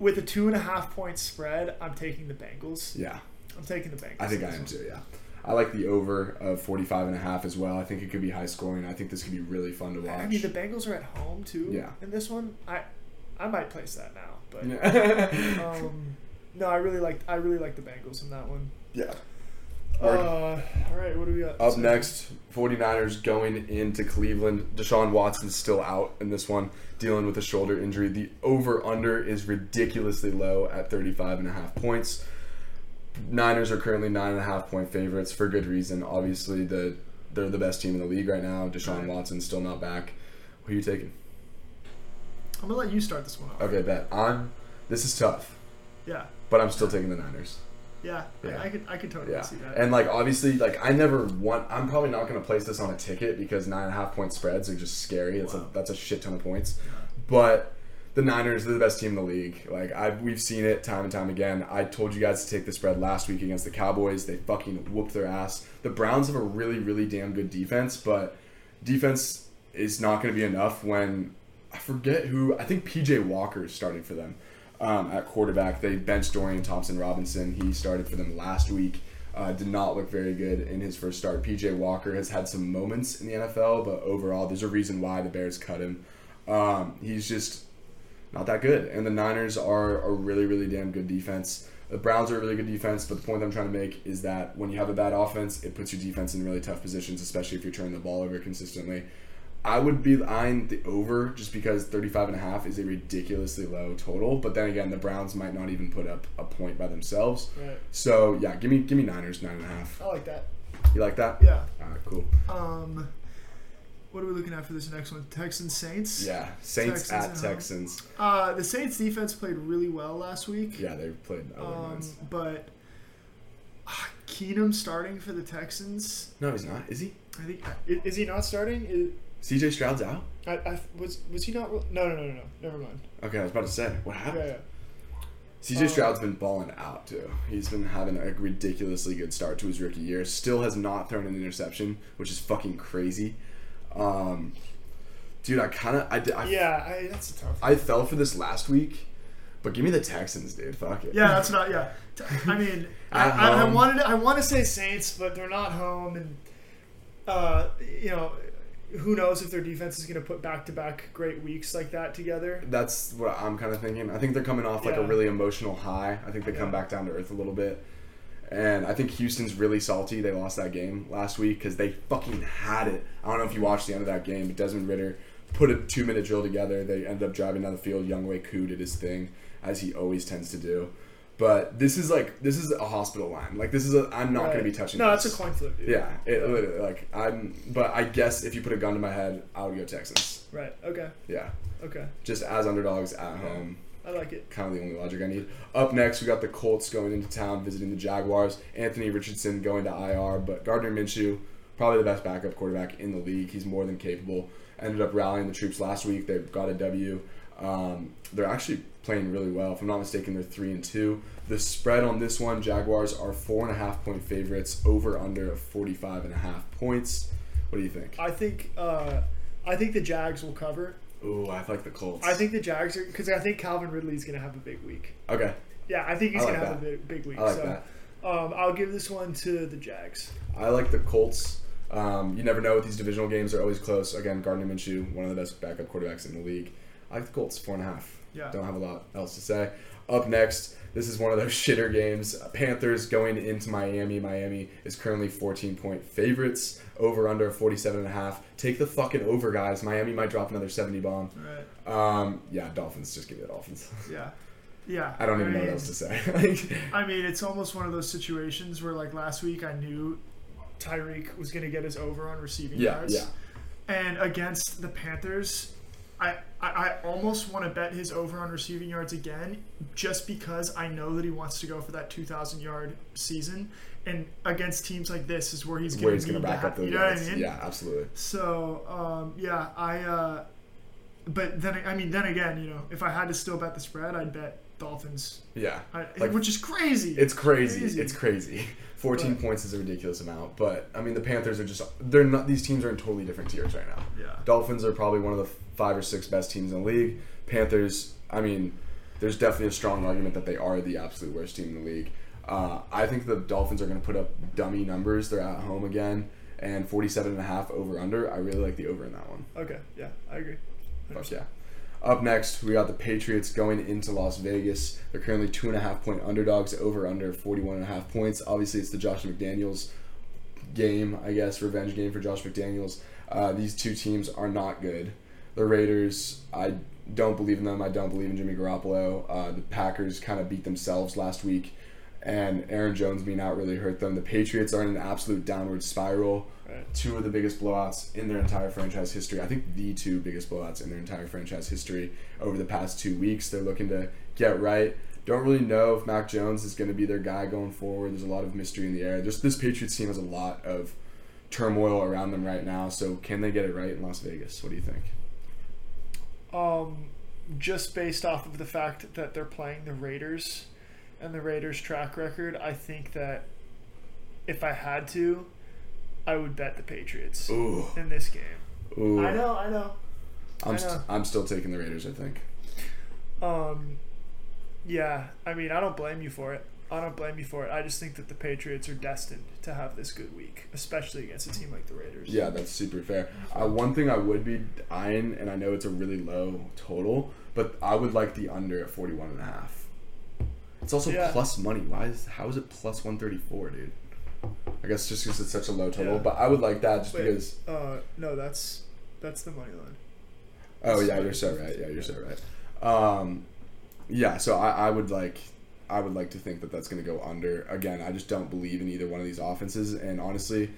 With a two and a half point spread, I'm taking the Bengals. Yeah, I'm taking the Bengals. I think I am too. Yeah. I like the over of 45 and a half as well. I think it could be high scoring. I think this could be really fun to watch. I mean, the Bengals are at home too. Yeah. In this one, I I might place that now, but yeah. um, no, I really like I really like the Bengals in that one. yeah. Uh, all right, what do we got? Up So- next, 49ers going into Cleveland. Deshaun Watson's still out in this one, dealing with a shoulder injury. The over under is ridiculously low at 35 and a half points. Niners are currently nine and a half point favorites for good reason. Obviously, the they're the best team in the league right now. Deshaun Right. Watson's still not back. Who are you taking? I'm gonna let you start this one off. Okay, bet. I'm. This is tough, Yeah, but I'm still taking the Niners. yeah, Yeah. I, I could I could totally Yeah, see that. and like obviously, like I never want. I'm probably not to place this on a ticket because nine and a half point spreads are just scary. It's Wow. a that's a shit ton of points. But the Niners, they're the best team in the league. Like I, we've seen it time and time again. I told you guys to take the spread last week against the Cowboys. They fucking whooped their ass. The Browns have a really, really damn good defense, but defense is not going to be enough when I forget who. I think PJ Walker is starting for them um, at quarterback. They benched Dorian Thompson Robinson. He started for them last week. Uh, did not look very good in his first start. PJ Walker has had some moments in the NFL, but overall, there's a reason why the Bears cut him. Um, he's just not that good. And the Niners are a really, really damn good defense. The Browns are a really good defense, but the point I'm trying to make is that when you have a bad offense, it puts your defense in really tough positions, especially if you're turning the ball over consistently. I would be eyeing the over just because 35 and a half is a ridiculously low total. But then again, the Browns might not even put up a point by themselves. right, So yeah, give me give me Niners nine and a half. I like that. You like that? Yeah. All right, cool. Um, what are we looking at for this next one? Texans Saints. Yeah, Saints Texans at at. Texans. Uh, the Saints defense played really well last week. Yeah, they played other Um, but uh, Keenum starting for the Texans. No, he's not. Is he? I think i- is he not starting? Is, CJ Stroud's out. I, I was was he not? No, no, no, no, no. Never mind. Okay, I was about to say what Yeah, happened. yeah. CJ Um, Stroud's been balling out too. He's been having a ridiculously good start to his rookie year. Still has not thrown an interception, which is fucking crazy. Um, dude, I kind of I, did- I, Yeah, I, that's a tough. I fell for this last week, but give me the Texans, dude. Fuck it. Yeah, that's not. Yeah, I mean, I, I, I wanted I want to say Saints, but they're not home, and uh, you know, who knows if their defense is going to put back to back great weeks like that together. That's what I'm kind of thinking. I think they're coming off like a really emotional high. I think they come back down to earth a little bit. And I think Houston's really salty. They lost that game last week because they fucking had it. I don't know if you watched the end of that game, but Desmond Ridder put a two minute drill together. They ended up driving down the field. Younghoe Koo did his thing, as he always tends to do. But this is like this is a hospital line. Like this is a I'm not Right. going to be touching. No, this. that's a coin flip, dude. Yeah, it literally like I'm. But I guess if you put a gun to my head, I would go Texans. Right. Okay. Yeah, Okay. just as underdogs at home I like it. kind of the only logic I need. Up next, we got the Colts going into town visiting the Jaguars. Anthony Richardson going to IR, but Gardner Minshew, probably the best backup quarterback in the league. He's more than capable. Ended up rallying the troops last week. They got a W. Um, they're actually playing really well. If I'm not mistaken, they're three and two. The spread on this one, Jaguars are four and a half point favorites. Over under of 45 and a half points. What do you think? I think. Uh, I think the Jags will cover. Ooh, I like the Colts. I think the Jags are because I think Calvin Ridley's going to have a big week. Okay, Yeah, I think he's I going like to have a big, big week. I like so, that. Um, I'll give this one to the Jags. I like the Colts. Um, you never know with these divisional games; they're always close. Again, Gardner Minshew, one of the best backup quarterbacks in the league. I like the Colts, four and a half. Yeah. Don't have a lot else to say. Up next, this is one of those shitter games. Panthers going into Miami. Miami is currently 14 point favorites. Over under 47 and a half. Take the fucking over, guys. Miami might drop another 70 bomb. Right. Um, yeah, Dolphins. Just give me the Dolphins. Yeah. Yeah. I don't even know what else to say. Like, I mean, it's almost one of those situations where, like last week, I knew Tyreek was going to get his over on receiving yeah, yards. yeah. And against the Panthers, I, I, I almost want to bet his over on receiving yards again, just because I know that he wants to go for that 2,000 yard season. And against teams like this is where he's going to back up those You know what I mean? Yeah, absolutely. So um, yeah, I. Uh, but then I mean, then again, you know, if I had to still bet the spread, I'd bet Dolphins, Yeah. I, Like, which is crazy. It's crazy. Crazy. It's crazy. 14 But- points is a ridiculous amount, but I mean the Panthers are just they're not these teams are in totally different tiers right now. yeah. Dolphins are probably one of the five or six best teams in the league. Panthers, I mean, there's definitely a strong argument that they are the absolute worst team in the league. Uh, I think the Dolphins are going to put up dummy numbers. They're at home again, and 47 and a half over under. I really like the over in that one. Okay. Yeah, I agree. Fuck yeah. Up next, we got the Patriots going into Las Vegas. They're currently two and a half point underdogs, over under 41 and a half points. Obviously, it's the Josh McDaniels game, I guess, revenge game for Josh McDaniels. Uh, these two teams are not good. The Raiders, I don't believe in them. I don't believe in Jimmy Garoppolo. Uh, the Packers kind of beat themselves last week, and Aaron Jones being out really hurt them. The Patriots are in an absolute downward spiral Right. two of the biggest blowouts in their entire franchise history. I think the two biggest blowouts in their entire franchise history over the past two weeks. They're looking to get right. Don't really know if Mac Jones is going to be their guy going forward. There's a lot of mystery in the air. This this Patriots team has a lot of turmoil around them right now. So can they get it right in Las Vegas? What do you think? Um, just based off of the fact that they're playing the Raiders and the Raiders' track record, I think that if I had to, I would bet the Patriots Ooh, in this game. ooh. I know, I know. I'm I st- know. I'm still taking the Raiders. I think. Um, yeah, I mean, I don't blame you for it. I don't blame you for it. I just think that the Patriots are destined to have this good week, especially against a team like the Raiders. Yeah, that's super fair. Uh, one thing I would be eyeing, and I know it's a really low total, but I would like the under at 41 and a half. It's also Yeah. plus money. Why is how is it plus 134, dude? I guess just because it's such a low total, Yeah. but I would like that just Wait, because. uh, no, that's that's the money line. Oh that's yeah, you're so right. Yeah, you're so right. Um, yeah, so I, I would like, I would like to think that that's going to go under. Again, I just don't believe in either one of these offenses, and honestly,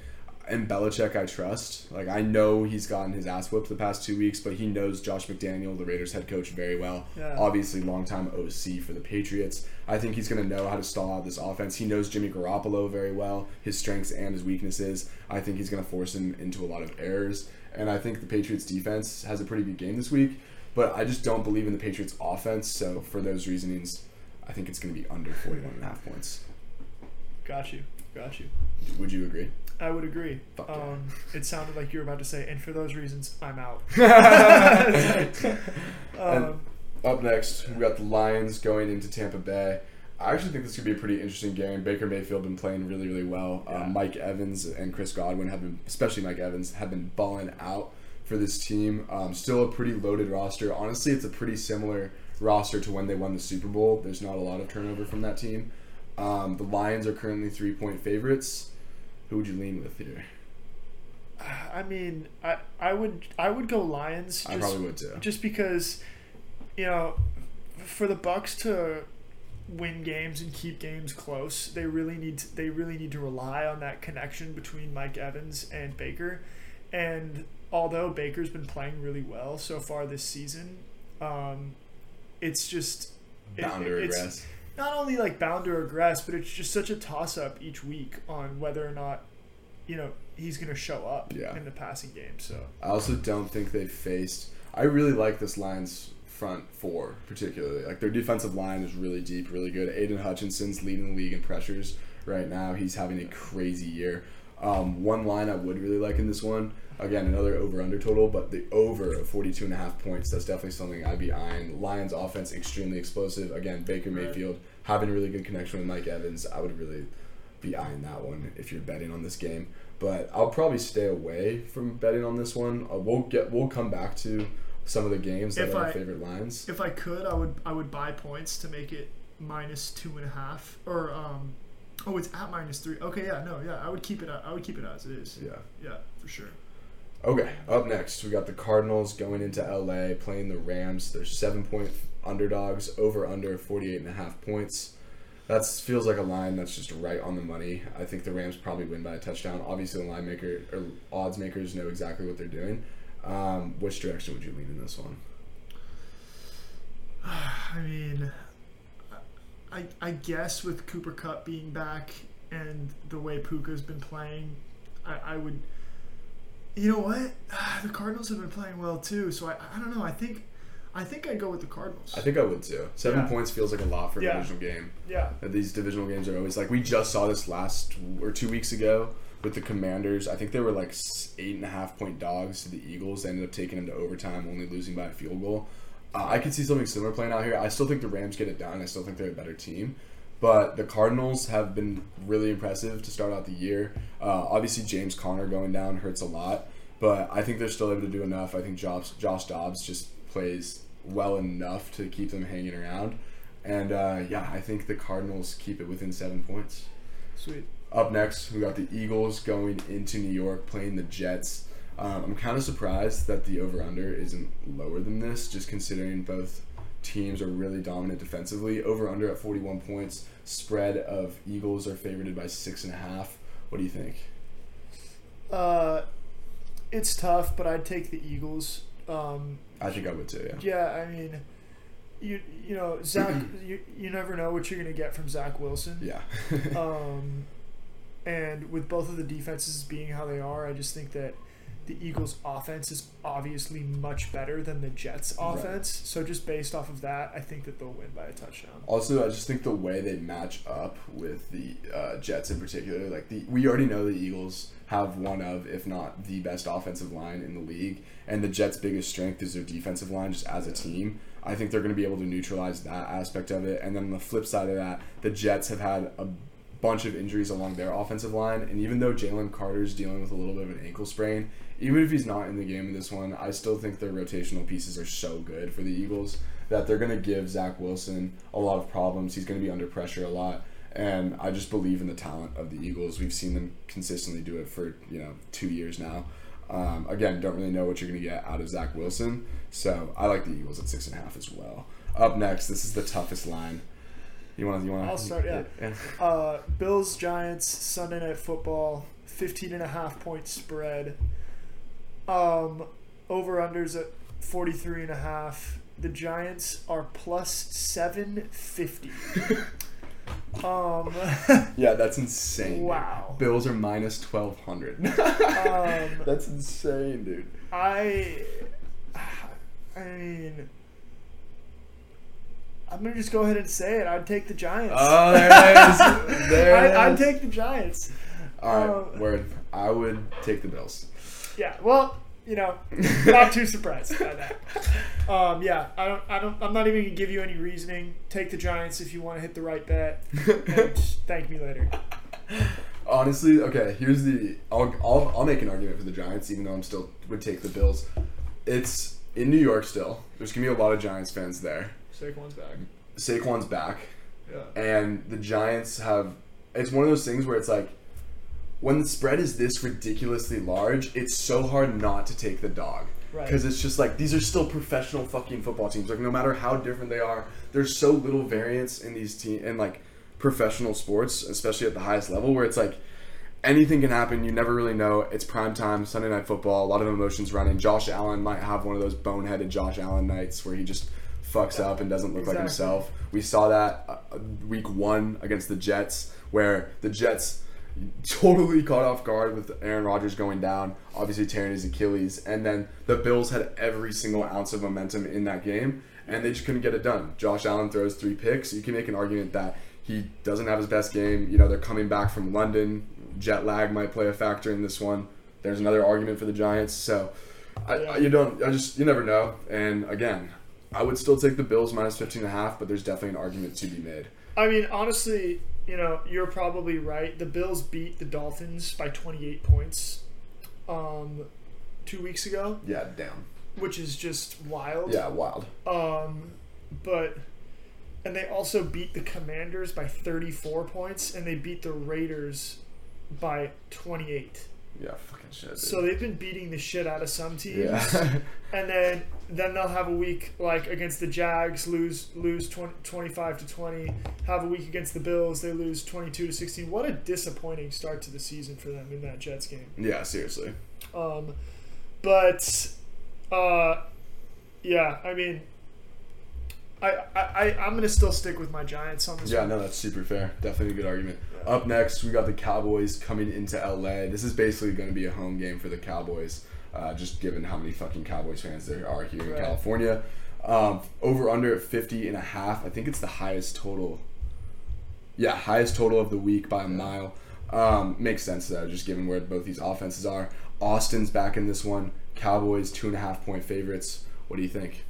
in Belichick, I trust. Like I know he's gotten his ass whooped the past two weeks, but he knows Josh McDaniel, the Raiders head coach, very well. Yeah. Obviously, longtime OC for the Patriots. I think he's going to know how to stall out this offense. He knows Jimmy Garoppolo very well, his strengths and his weaknesses. I think he's going to force him into a lot of errors, and I think the Patriots defense has a pretty good game this week. But I just don't believe in the Patriots offense. So for those reasonings, I think it's going to be under 41 and a half points. Got you, got you. Would you agree? I would agree. Fuck yeah. Um, it sounded like you were about to say, and for those reasons, I'm out. um, Up next, we got the Lions going into Tampa Bay. I actually think this could be a pretty interesting game. Baker Mayfield been playing really, really well. Yeah. Um, Mike Evans and Chris Godwin have been, especially Mike Evans, have been balling out for this team. Um, still a pretty loaded roster. Honestly, it's a pretty similar roster to when they won the Super Bowl. There's not a lot of turnover from that team. Um, the Lions are currently three point favorites. Who would you lean with here? I mean, I, I would I would go Lions. Just, I probably would too. just because, you know, for the Bucks to win games and keep games close, they really need to, they really need to rely on that connection between Mike Evans and Baker. And although Baker's been playing really well so far this season, um, it's just it- Bound to it's regress. not only like bound to regress, but it's just such a toss up each week on whether or not you know he's going to show up Yeah. in the passing game. So I also don't think they've faced. I really like this Lions front four, particularly. Like their defensive line is really deep, really good. Aidan Hutchinson's leading the league in pressures right now. He's having a crazy year. Um, one line I would really like in this one, again, another over under total, but the over of 42 and a half points, that's definitely something I'd be eyeing. Lions offense extremely explosive. Again, Baker Mayfield having a really good connection with Mike Evans. I would really be eyeing that one if you're betting on this game. but I'll probably stay away from betting on this one. Uh, we'll get we'll come back to some of the games that If are I- favorite lines. If I could, I would I would buy points to make it minus two and a half or um. Oh, it's at minus three. Okay, yeah, no, yeah, I would keep it. I would keep it as it is. Yeah. Yeah, for sure. Okay, up next we got the Cardinals going into LA playing the Rams. They're seven point underdogs, over under 48 and a half points. That feels like a line that's just right on the money. I think the Rams probably win by a touchdown. Obviously, the line maker or odds makers know exactly what they're doing. Um, which direction would you lean in this one? I mean, I I guess with Cooper Kupp being back and the way Puka's been playing, I, I would. You know what? The Cardinals have been playing well too, so I I don't know. I think I think I'd go with the Cardinals. I think I would too. Seven Yeah. points feels like a lot for a Yeah. divisional game. yeah. These divisional games are always like we just saw this last or two weeks ago with the Commanders. I think they were like eight and a half point dogs to the Eagles. They ended up taking them to overtime, only losing by a field goal. Uh, I could see something similar playing out here. I still think the Rams get it done. I still think they're a better team. But the Cardinals have been really impressive to start out the year. Uh, obviously, James Conner going down hurts a lot, but I think they're still able to do enough. I think Josh, Josh Dobbs just plays well enough to keep them hanging around. And uh, yeah, I think the Cardinals keep it within seven points. Sweet. Up next, we got the Eagles going into New York playing the Jets. Um, I'm kind of surprised that the over under isn't lower than this, just considering both teams are really dominant defensively. Over under at 41 points. Spread of Eagles are favored by six and a half. What do you think? Uh, it's tough, but I'd take the Eagles. Um, I think I would too. Yeah. yeah, I mean, you you know Zach, you, you never know what you're gonna get from Zach Wilson. Yeah. Um, and with both of the defenses being how they are, I just think that the Eagles' offense is obviously much better than the Jets' Right. offense. So just based off of that, I think that they'll win by a touchdown. Also, I just think the way they match up with the uh, Jets in particular, like the we already know the Eagles have one of, if not the best offensive line in the league, and the Jets' biggest strength is their defensive line, just as a team. I think they're going to be able to neutralize that aspect of it. And then on the flip side of that, the Jets have had a bunch of injuries along their offensive line, and even though Jalen Carter's dealing with a little bit of an ankle sprain, even if he's not in the game in this one, I still think their rotational pieces are so good for the Eagles that they're going to give Zach Wilson a lot of problems. He's going to be under pressure a lot. And I just believe in the talent of the Eagles. We've seen them consistently do it for, you know, two years now. Um, again, don't really know what you're going to get out of Zach Wilson. So I like the Eagles at six and a half as well. Up next, this is the toughest line. You want to? You want to? I'll start, yeah. Uh, Bills Giants Sunday Night Football 15 and a half point spread. Um, over unders at 43 and a half. The Giants are plus 750. um, Yeah, that's insane. dude. Wow. Bills are minus twelve hundred. um, that's insane, dude. I, I mean, I'm gonna just go ahead and say it. I'd take the Giants. Oh, there it is. There it I, I'd take the Giants. All right, um, word. I would take the Bills. Yeah. Well, you know, not too surprised by that. Um, yeah, I don't. I don't. I'm not even gonna give you any reasoning. Take the Giants if you want to hit the right bet, and thank me later. Honestly, okay. Here's the. I'll, I'll I'll make an argument for the Giants, even though I'm still would take the Bills. It's in New York still. There's gonna be a lot of Giants fans there. Saquon's back. Saquon's back. Yeah. and the Giants have. It's one of those things where it's like, when the spread is this ridiculously large, it's so hard not to take the dog. Right. Because it's just like these are still professional fucking football teams. Like no matter how different they are, there's so little variance in these team and like professional sports, especially at the highest level, where it's like anything can happen. You never really know. It's prime time, Sunday night football. A lot of emotions running. Josh Allen might have one of those boneheaded Josh Allen nights where he just fucks up and doesn't look like himself. We saw that uh, week one against the Jets, where the Jets totally caught off guard with Aaron Rodgers going down, obviously tearing his Achilles, and then the Bills had every single ounce of momentum in that game, and they just couldn't get it done. Josh Allen throws three picks. You can make an argument that he doesn't have his best game. You know, they're coming back from London. Jet lag might play a factor in this one. There's another argument for the Giants. So, I, I, you don't. I just you never know. And again, I would still take the Bills minus 15 and a half, but there's definitely an argument to be made. I mean, honestly, you know, you're probably right. The Bills beat the Dolphins by 28 points um, two weeks ago, Yeah, damn. which is just wild. Yeah, wild. Um, but and they also beat the Commanders by 34 points, and they beat the Raiders by 28. Yeah, fucking shit. Dude. So they've been beating the shit out of some teams, yeah. and then then they'll have a week like against the Jags, lose lose 20, 25 to 20. Have a week against the Bills, they lose 22 to 16. What a disappointing start to the season for them in that Jets game. yeah, seriously. Um, but uh, yeah, I mean, I, I, I I'm gonna still stick with my Giants on this Yeah, one. no, that's super fair. Definitely a good argument. Up next, we got the Cowboys coming into LA. This is basically going to be a home game for the Cowboys, uh, just given how many fucking Cowboys fans there are here in Right. California. Um, over under at 50 and a half. I think it's the highest total. Yeah, highest total of the week by a mile. Um, makes sense though, just given where both these offenses are. Austin's back in this one. Cowboys two and a half point favorites. What do you think?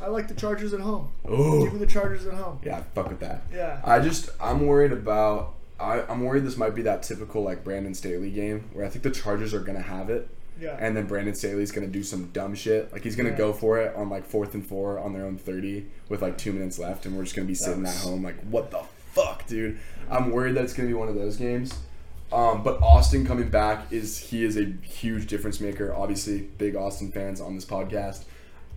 I like the Chargers at home. Oh, Give me the Chargers at home. yeah, fuck with that. Yeah. I just I'm worried about I, I'm worried this might be that typical like Brandon Staley game where I think the Chargers are gonna have it Yeah. and then Brandon Staley's gonna do some dumb shit. Like he's gonna Yeah. go for it on like fourth and four on their own thirty with like two minutes left and we're just gonna be sitting was- at home like what the fuck, dude. I'm worried that it's gonna be one of those games. Um, but Austin coming back is he is a huge difference maker. Obviously, big Austin fans on this podcast.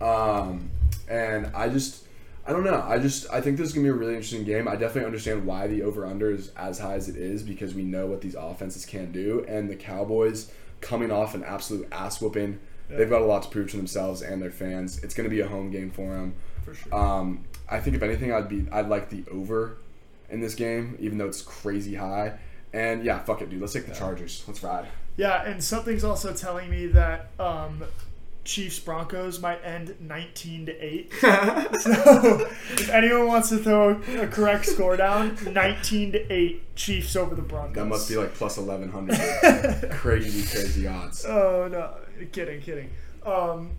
Um, and I just I don't know. I just I think this is gonna be a really interesting game. I definitely understand why the over under is as high as it is because we know what these offenses can do, and the Cowboys coming off an absolute ass whooping. Yeah. They've got a lot to prove to themselves and their fans. It's gonna be a home game for them. for sure. Um, I think if anything, I'd be I'd like the over in this game, even though it's crazy high. And yeah, fuck it, dude. Let's take the Chargers. Let's ride. Yeah, and something's also telling me that um, Chiefs Broncos might end 19 to 8. so if anyone wants to throw a correct score down, 19 to 8 Chiefs over the Broncos. That must be like plus eleven hundred. crazy, crazy odds. Oh no, kidding, kidding. Um,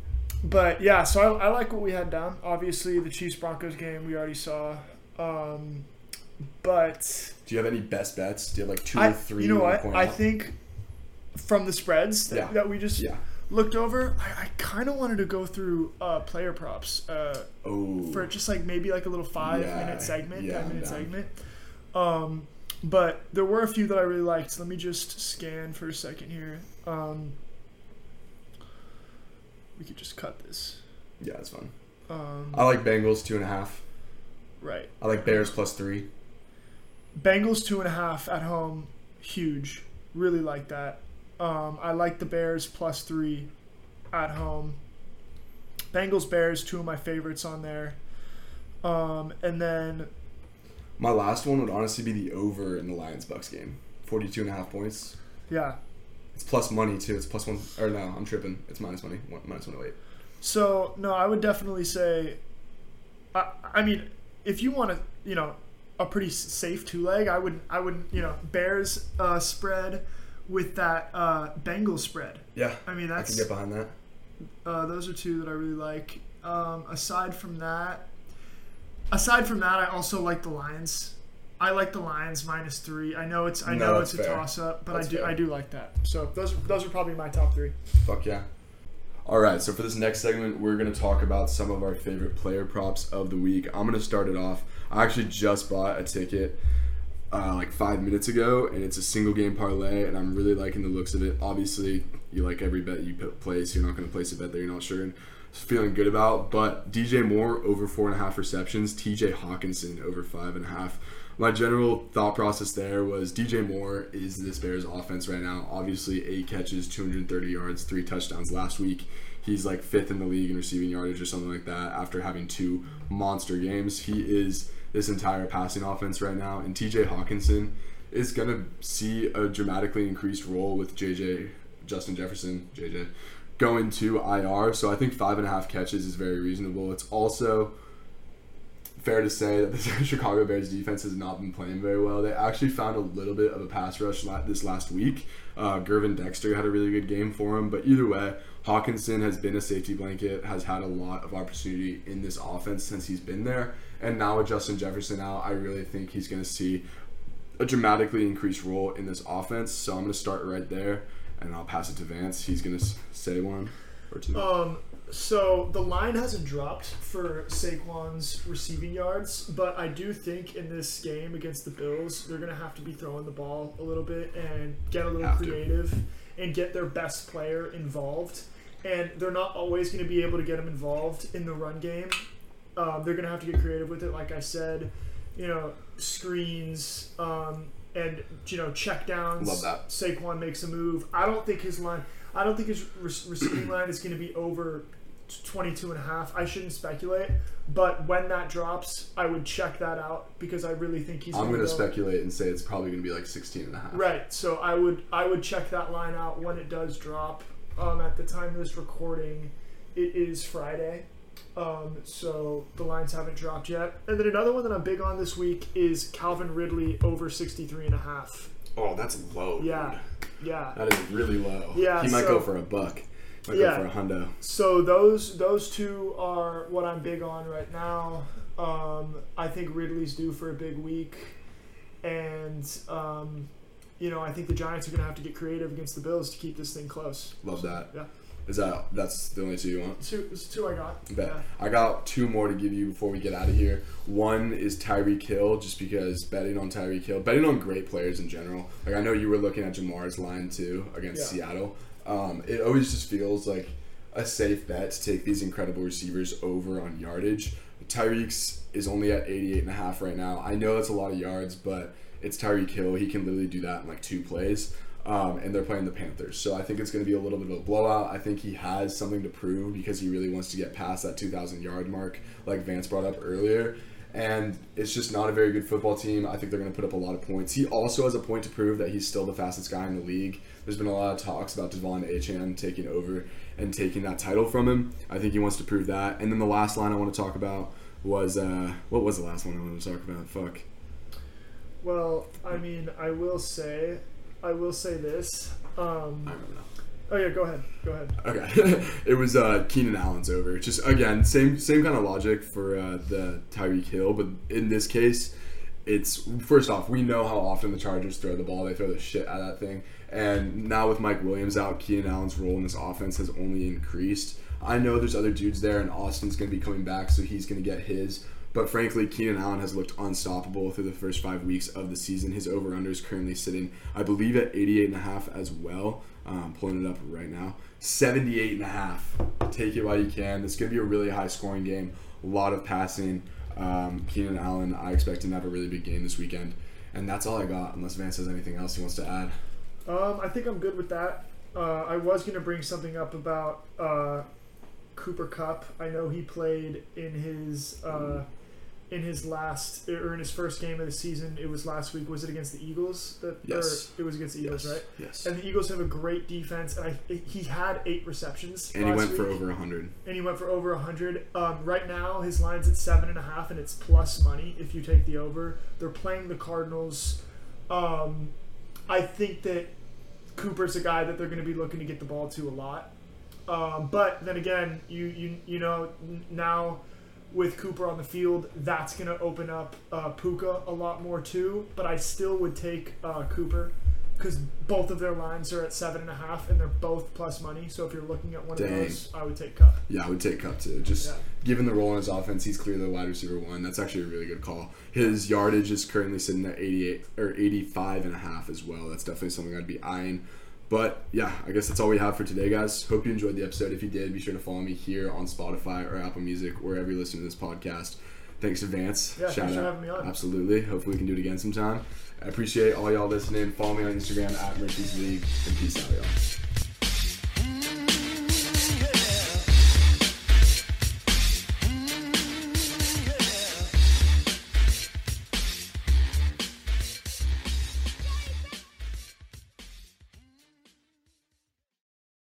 but yeah, so I, I like what we had down. Obviously, the Chiefs Broncos game we already saw. Um, but Do you have any best bets? Do you have like two I, or three? you know what? I out? think from the spreads that, Yeah. that we just Yeah. Looked over, I, I kind of wanted to go through uh, player props uh, Oh. for just like maybe like a little five Yeah, minute segment, yeah, ten minute segment. Um, but there were a few that I really liked. Let me just scan for a second here. Um, we could just cut this. yeah, that's fun. Um, I like Bengals two and a half. right. I like Bears plus three. Bengals two and a half at home, huge. Really like that. Um, I like the Bears plus three at home. Bengals Bears, two of my favorites on there. Um, and then My last one would honestly be the over in the Lions Bucks game. 42 and a half points. yeah, It's plus money too. It's plus one. Or no, I'm tripping. It's minus money. One, minus 108. So no, I would definitely say. I, I mean, if you want to, you know, a pretty safe two leg, I would I would you know Bears uh, spread with that uh, Bengals spread. Yeah. I mean that's I can get behind that. uh, those are two that I really like. Um, aside from that, aside from that, I also like the Lions. I like the Lions minus three. I know it's I No, know it's a fair. toss up, but That's I do fair. I do like that. So those those are probably my top three. Fuck yeah. All right, so for this next segment, we're going to talk about some of our favorite player props of the week. I'm going to start it off. I actually just bought a ticket uh, like five minutes ago, and it's a single game parlay, and I'm really liking the looks of it. Obviously, you like every bet you place. You're not going to place a bet that you're not sure and feeling good about. But DJ Moore over four and a half receptions, TJ Hockenson over five and a half. My general thought process there was DJ Moore is this Bears offense right now. Obviously, eight catches, 230 yards, three touchdowns last week. He's like fifth in the league in receiving yardage or something like that after having two monster games. He is this entire passing offense right now. And TJ Hockenson is going to see a dramatically increased role with JJ, Justin Jefferson, JJ, going to IR. So I think five and a half catches is very reasonable. It's also fair to say that the Chicago Bears defense has not been playing very well. They actually found a little bit of a pass rush this last week. Uh, Gervon Dexter had a really good game for him, but either way, Hockenson has been a safety blanket, has had a lot of opportunity in this offense since he's been there, and now with Justin Jefferson out, I really think he's going to see a dramatically increased role in this offense. So I'm going to start right there, and I'll pass it to Vance. He's going to say one or two. Um, so the line hasn't dropped for Saquon's receiving yards, but I do think in this game against the Bills, they're gonna have to be throwing the ball a little bit and get a little Have to. creative and get their best player involved. And they're not always gonna be able to get him involved in the run game. Um, they're gonna have to get creative with it, like I said. You know, screens um, and you know check downs. Love that. Saquon makes a move. I don't think his line. I don't think his re- receiving line is going to be over 22 and a half. I shouldn't speculate, but when that drops, I would check that out because I really think he's. I'm gonna going to speculate and say it's probably going to be like 16 and a half. Right. So I would I would check that line out when it does drop. Um, at the time of this recording, it is Friday. Um, so the lines haven't dropped yet. And then another one that I'm big on this week is Calvin Ridley over 63 and a half. Oh, that's low. Yeah. Yeah. That is really low. Yeah, He might so- go for a buck. Might Yeah. go for a hundo. So those those two are what I'm big on right now. Um, I think Ridley's due for a big week, and um, you know I think the Giants are going to have to get creative against the Bills to keep this thing close. Love that. Yeah. Is that that's the only two you want? Two, it's two I got. Bet. Yeah. I got two more to give you before we get out of here. One is Tyreek Hill, just because betting on Tyreek Hill, betting on great players in general. Like I know you were looking at Ja'Marr's line too against Yeah. Seattle. Um, it always just feels like a safe bet to take these incredible receivers over on yardage. Tyreek's is only at 88 and a half right now. I know that's a lot of yards, but it's Tyreek Hill. He can literally do that in like two plays. Um, and they're playing the Panthers. So I think it's going to be a little bit of a blowout. I think he has something to prove because he really wants to get past that 2,000 yard mark, like Vance brought up earlier. And it's just not a very good football team. I think they're going to put up a lot of points. He also has a point to prove that he's still the fastest guy in the league. There's been a lot of talks about De'Von Achane taking over and taking that title from him. I think he wants to prove that. And then the last line I want to talk about was uh, what was the last one I wanted to talk about? Fuck. Well, I mean, I will say, I will say this. I Um, remember now. oh yeah, go ahead. Go ahead. Okay, it was uh, Keenan Allen's over. Just again, same same kind of logic for uh, the Tyreek Hill, but in this case, it's first off we know how often the Chargers throw the ball. They throw the shit out of that thing, and now with Mike Williams out, Keenan Allen's role in this offense has only increased. I know there's other dudes there, and Austin's going to be coming back, so he's going to get his. But frankly, Keenan Allen has looked unstoppable through the first five weeks of the season. His over/under is currently sitting, I believe, at 88 and a half as well. Um, pulling it up right now, 78 and a half. Take it while you can. It's going to be a really high-scoring game. A lot of passing. Um, Keenan Allen, I expect him to have a really big game this weekend. And that's all I got, unless Vance has anything else he wants to add. Um, I think I'm good with that. Uh, I was going to bring something up about uh, Cooper Kupp. I know he played in his uh, in his last or in his first game of the season. It was last week. Was it against the Eagles? That, Yes. It was against the Eagles, yes. right? Yes. And the Eagles have a great defense. And I, he had eight receptions. And he went for week, over 100. And he went for over hundred. Um, right now, his line's at seven and a half, and it's plus money if you take the over. They're playing the Cardinals. Um, I think that Cooper's a guy that they're going to be looking to get the ball to a lot. Um, but then again, you you you know now with Cooper on the field, that's going to open up uh, Puka a lot more too. But I still would take uh, Cooper because both of their lines are at seven and a half, and they're both plus money. So if you're looking at one Dang. of those, I would take Kupp. Yeah, I would take Kupp too. Just Yeah. given the role in his offense, he's clearly the wide receiver one. That's actually a really good call. His yardage is currently sitting at 88 or 85 and a half as well. That's definitely something I'd be eyeing. But yeah, I guess that's all we have for today, guys. Hope you enjoyed the episode. If you did, be sure to follow me here on Spotify or Apple Music, wherever you listen to this podcast. Thanks, Advance. Yeah, thanks for having me on. Absolutely. Hopefully, we can do it again sometime. I appreciate all y'all listening. Follow me on Instagram at Murphy's League, and peace out, y'all.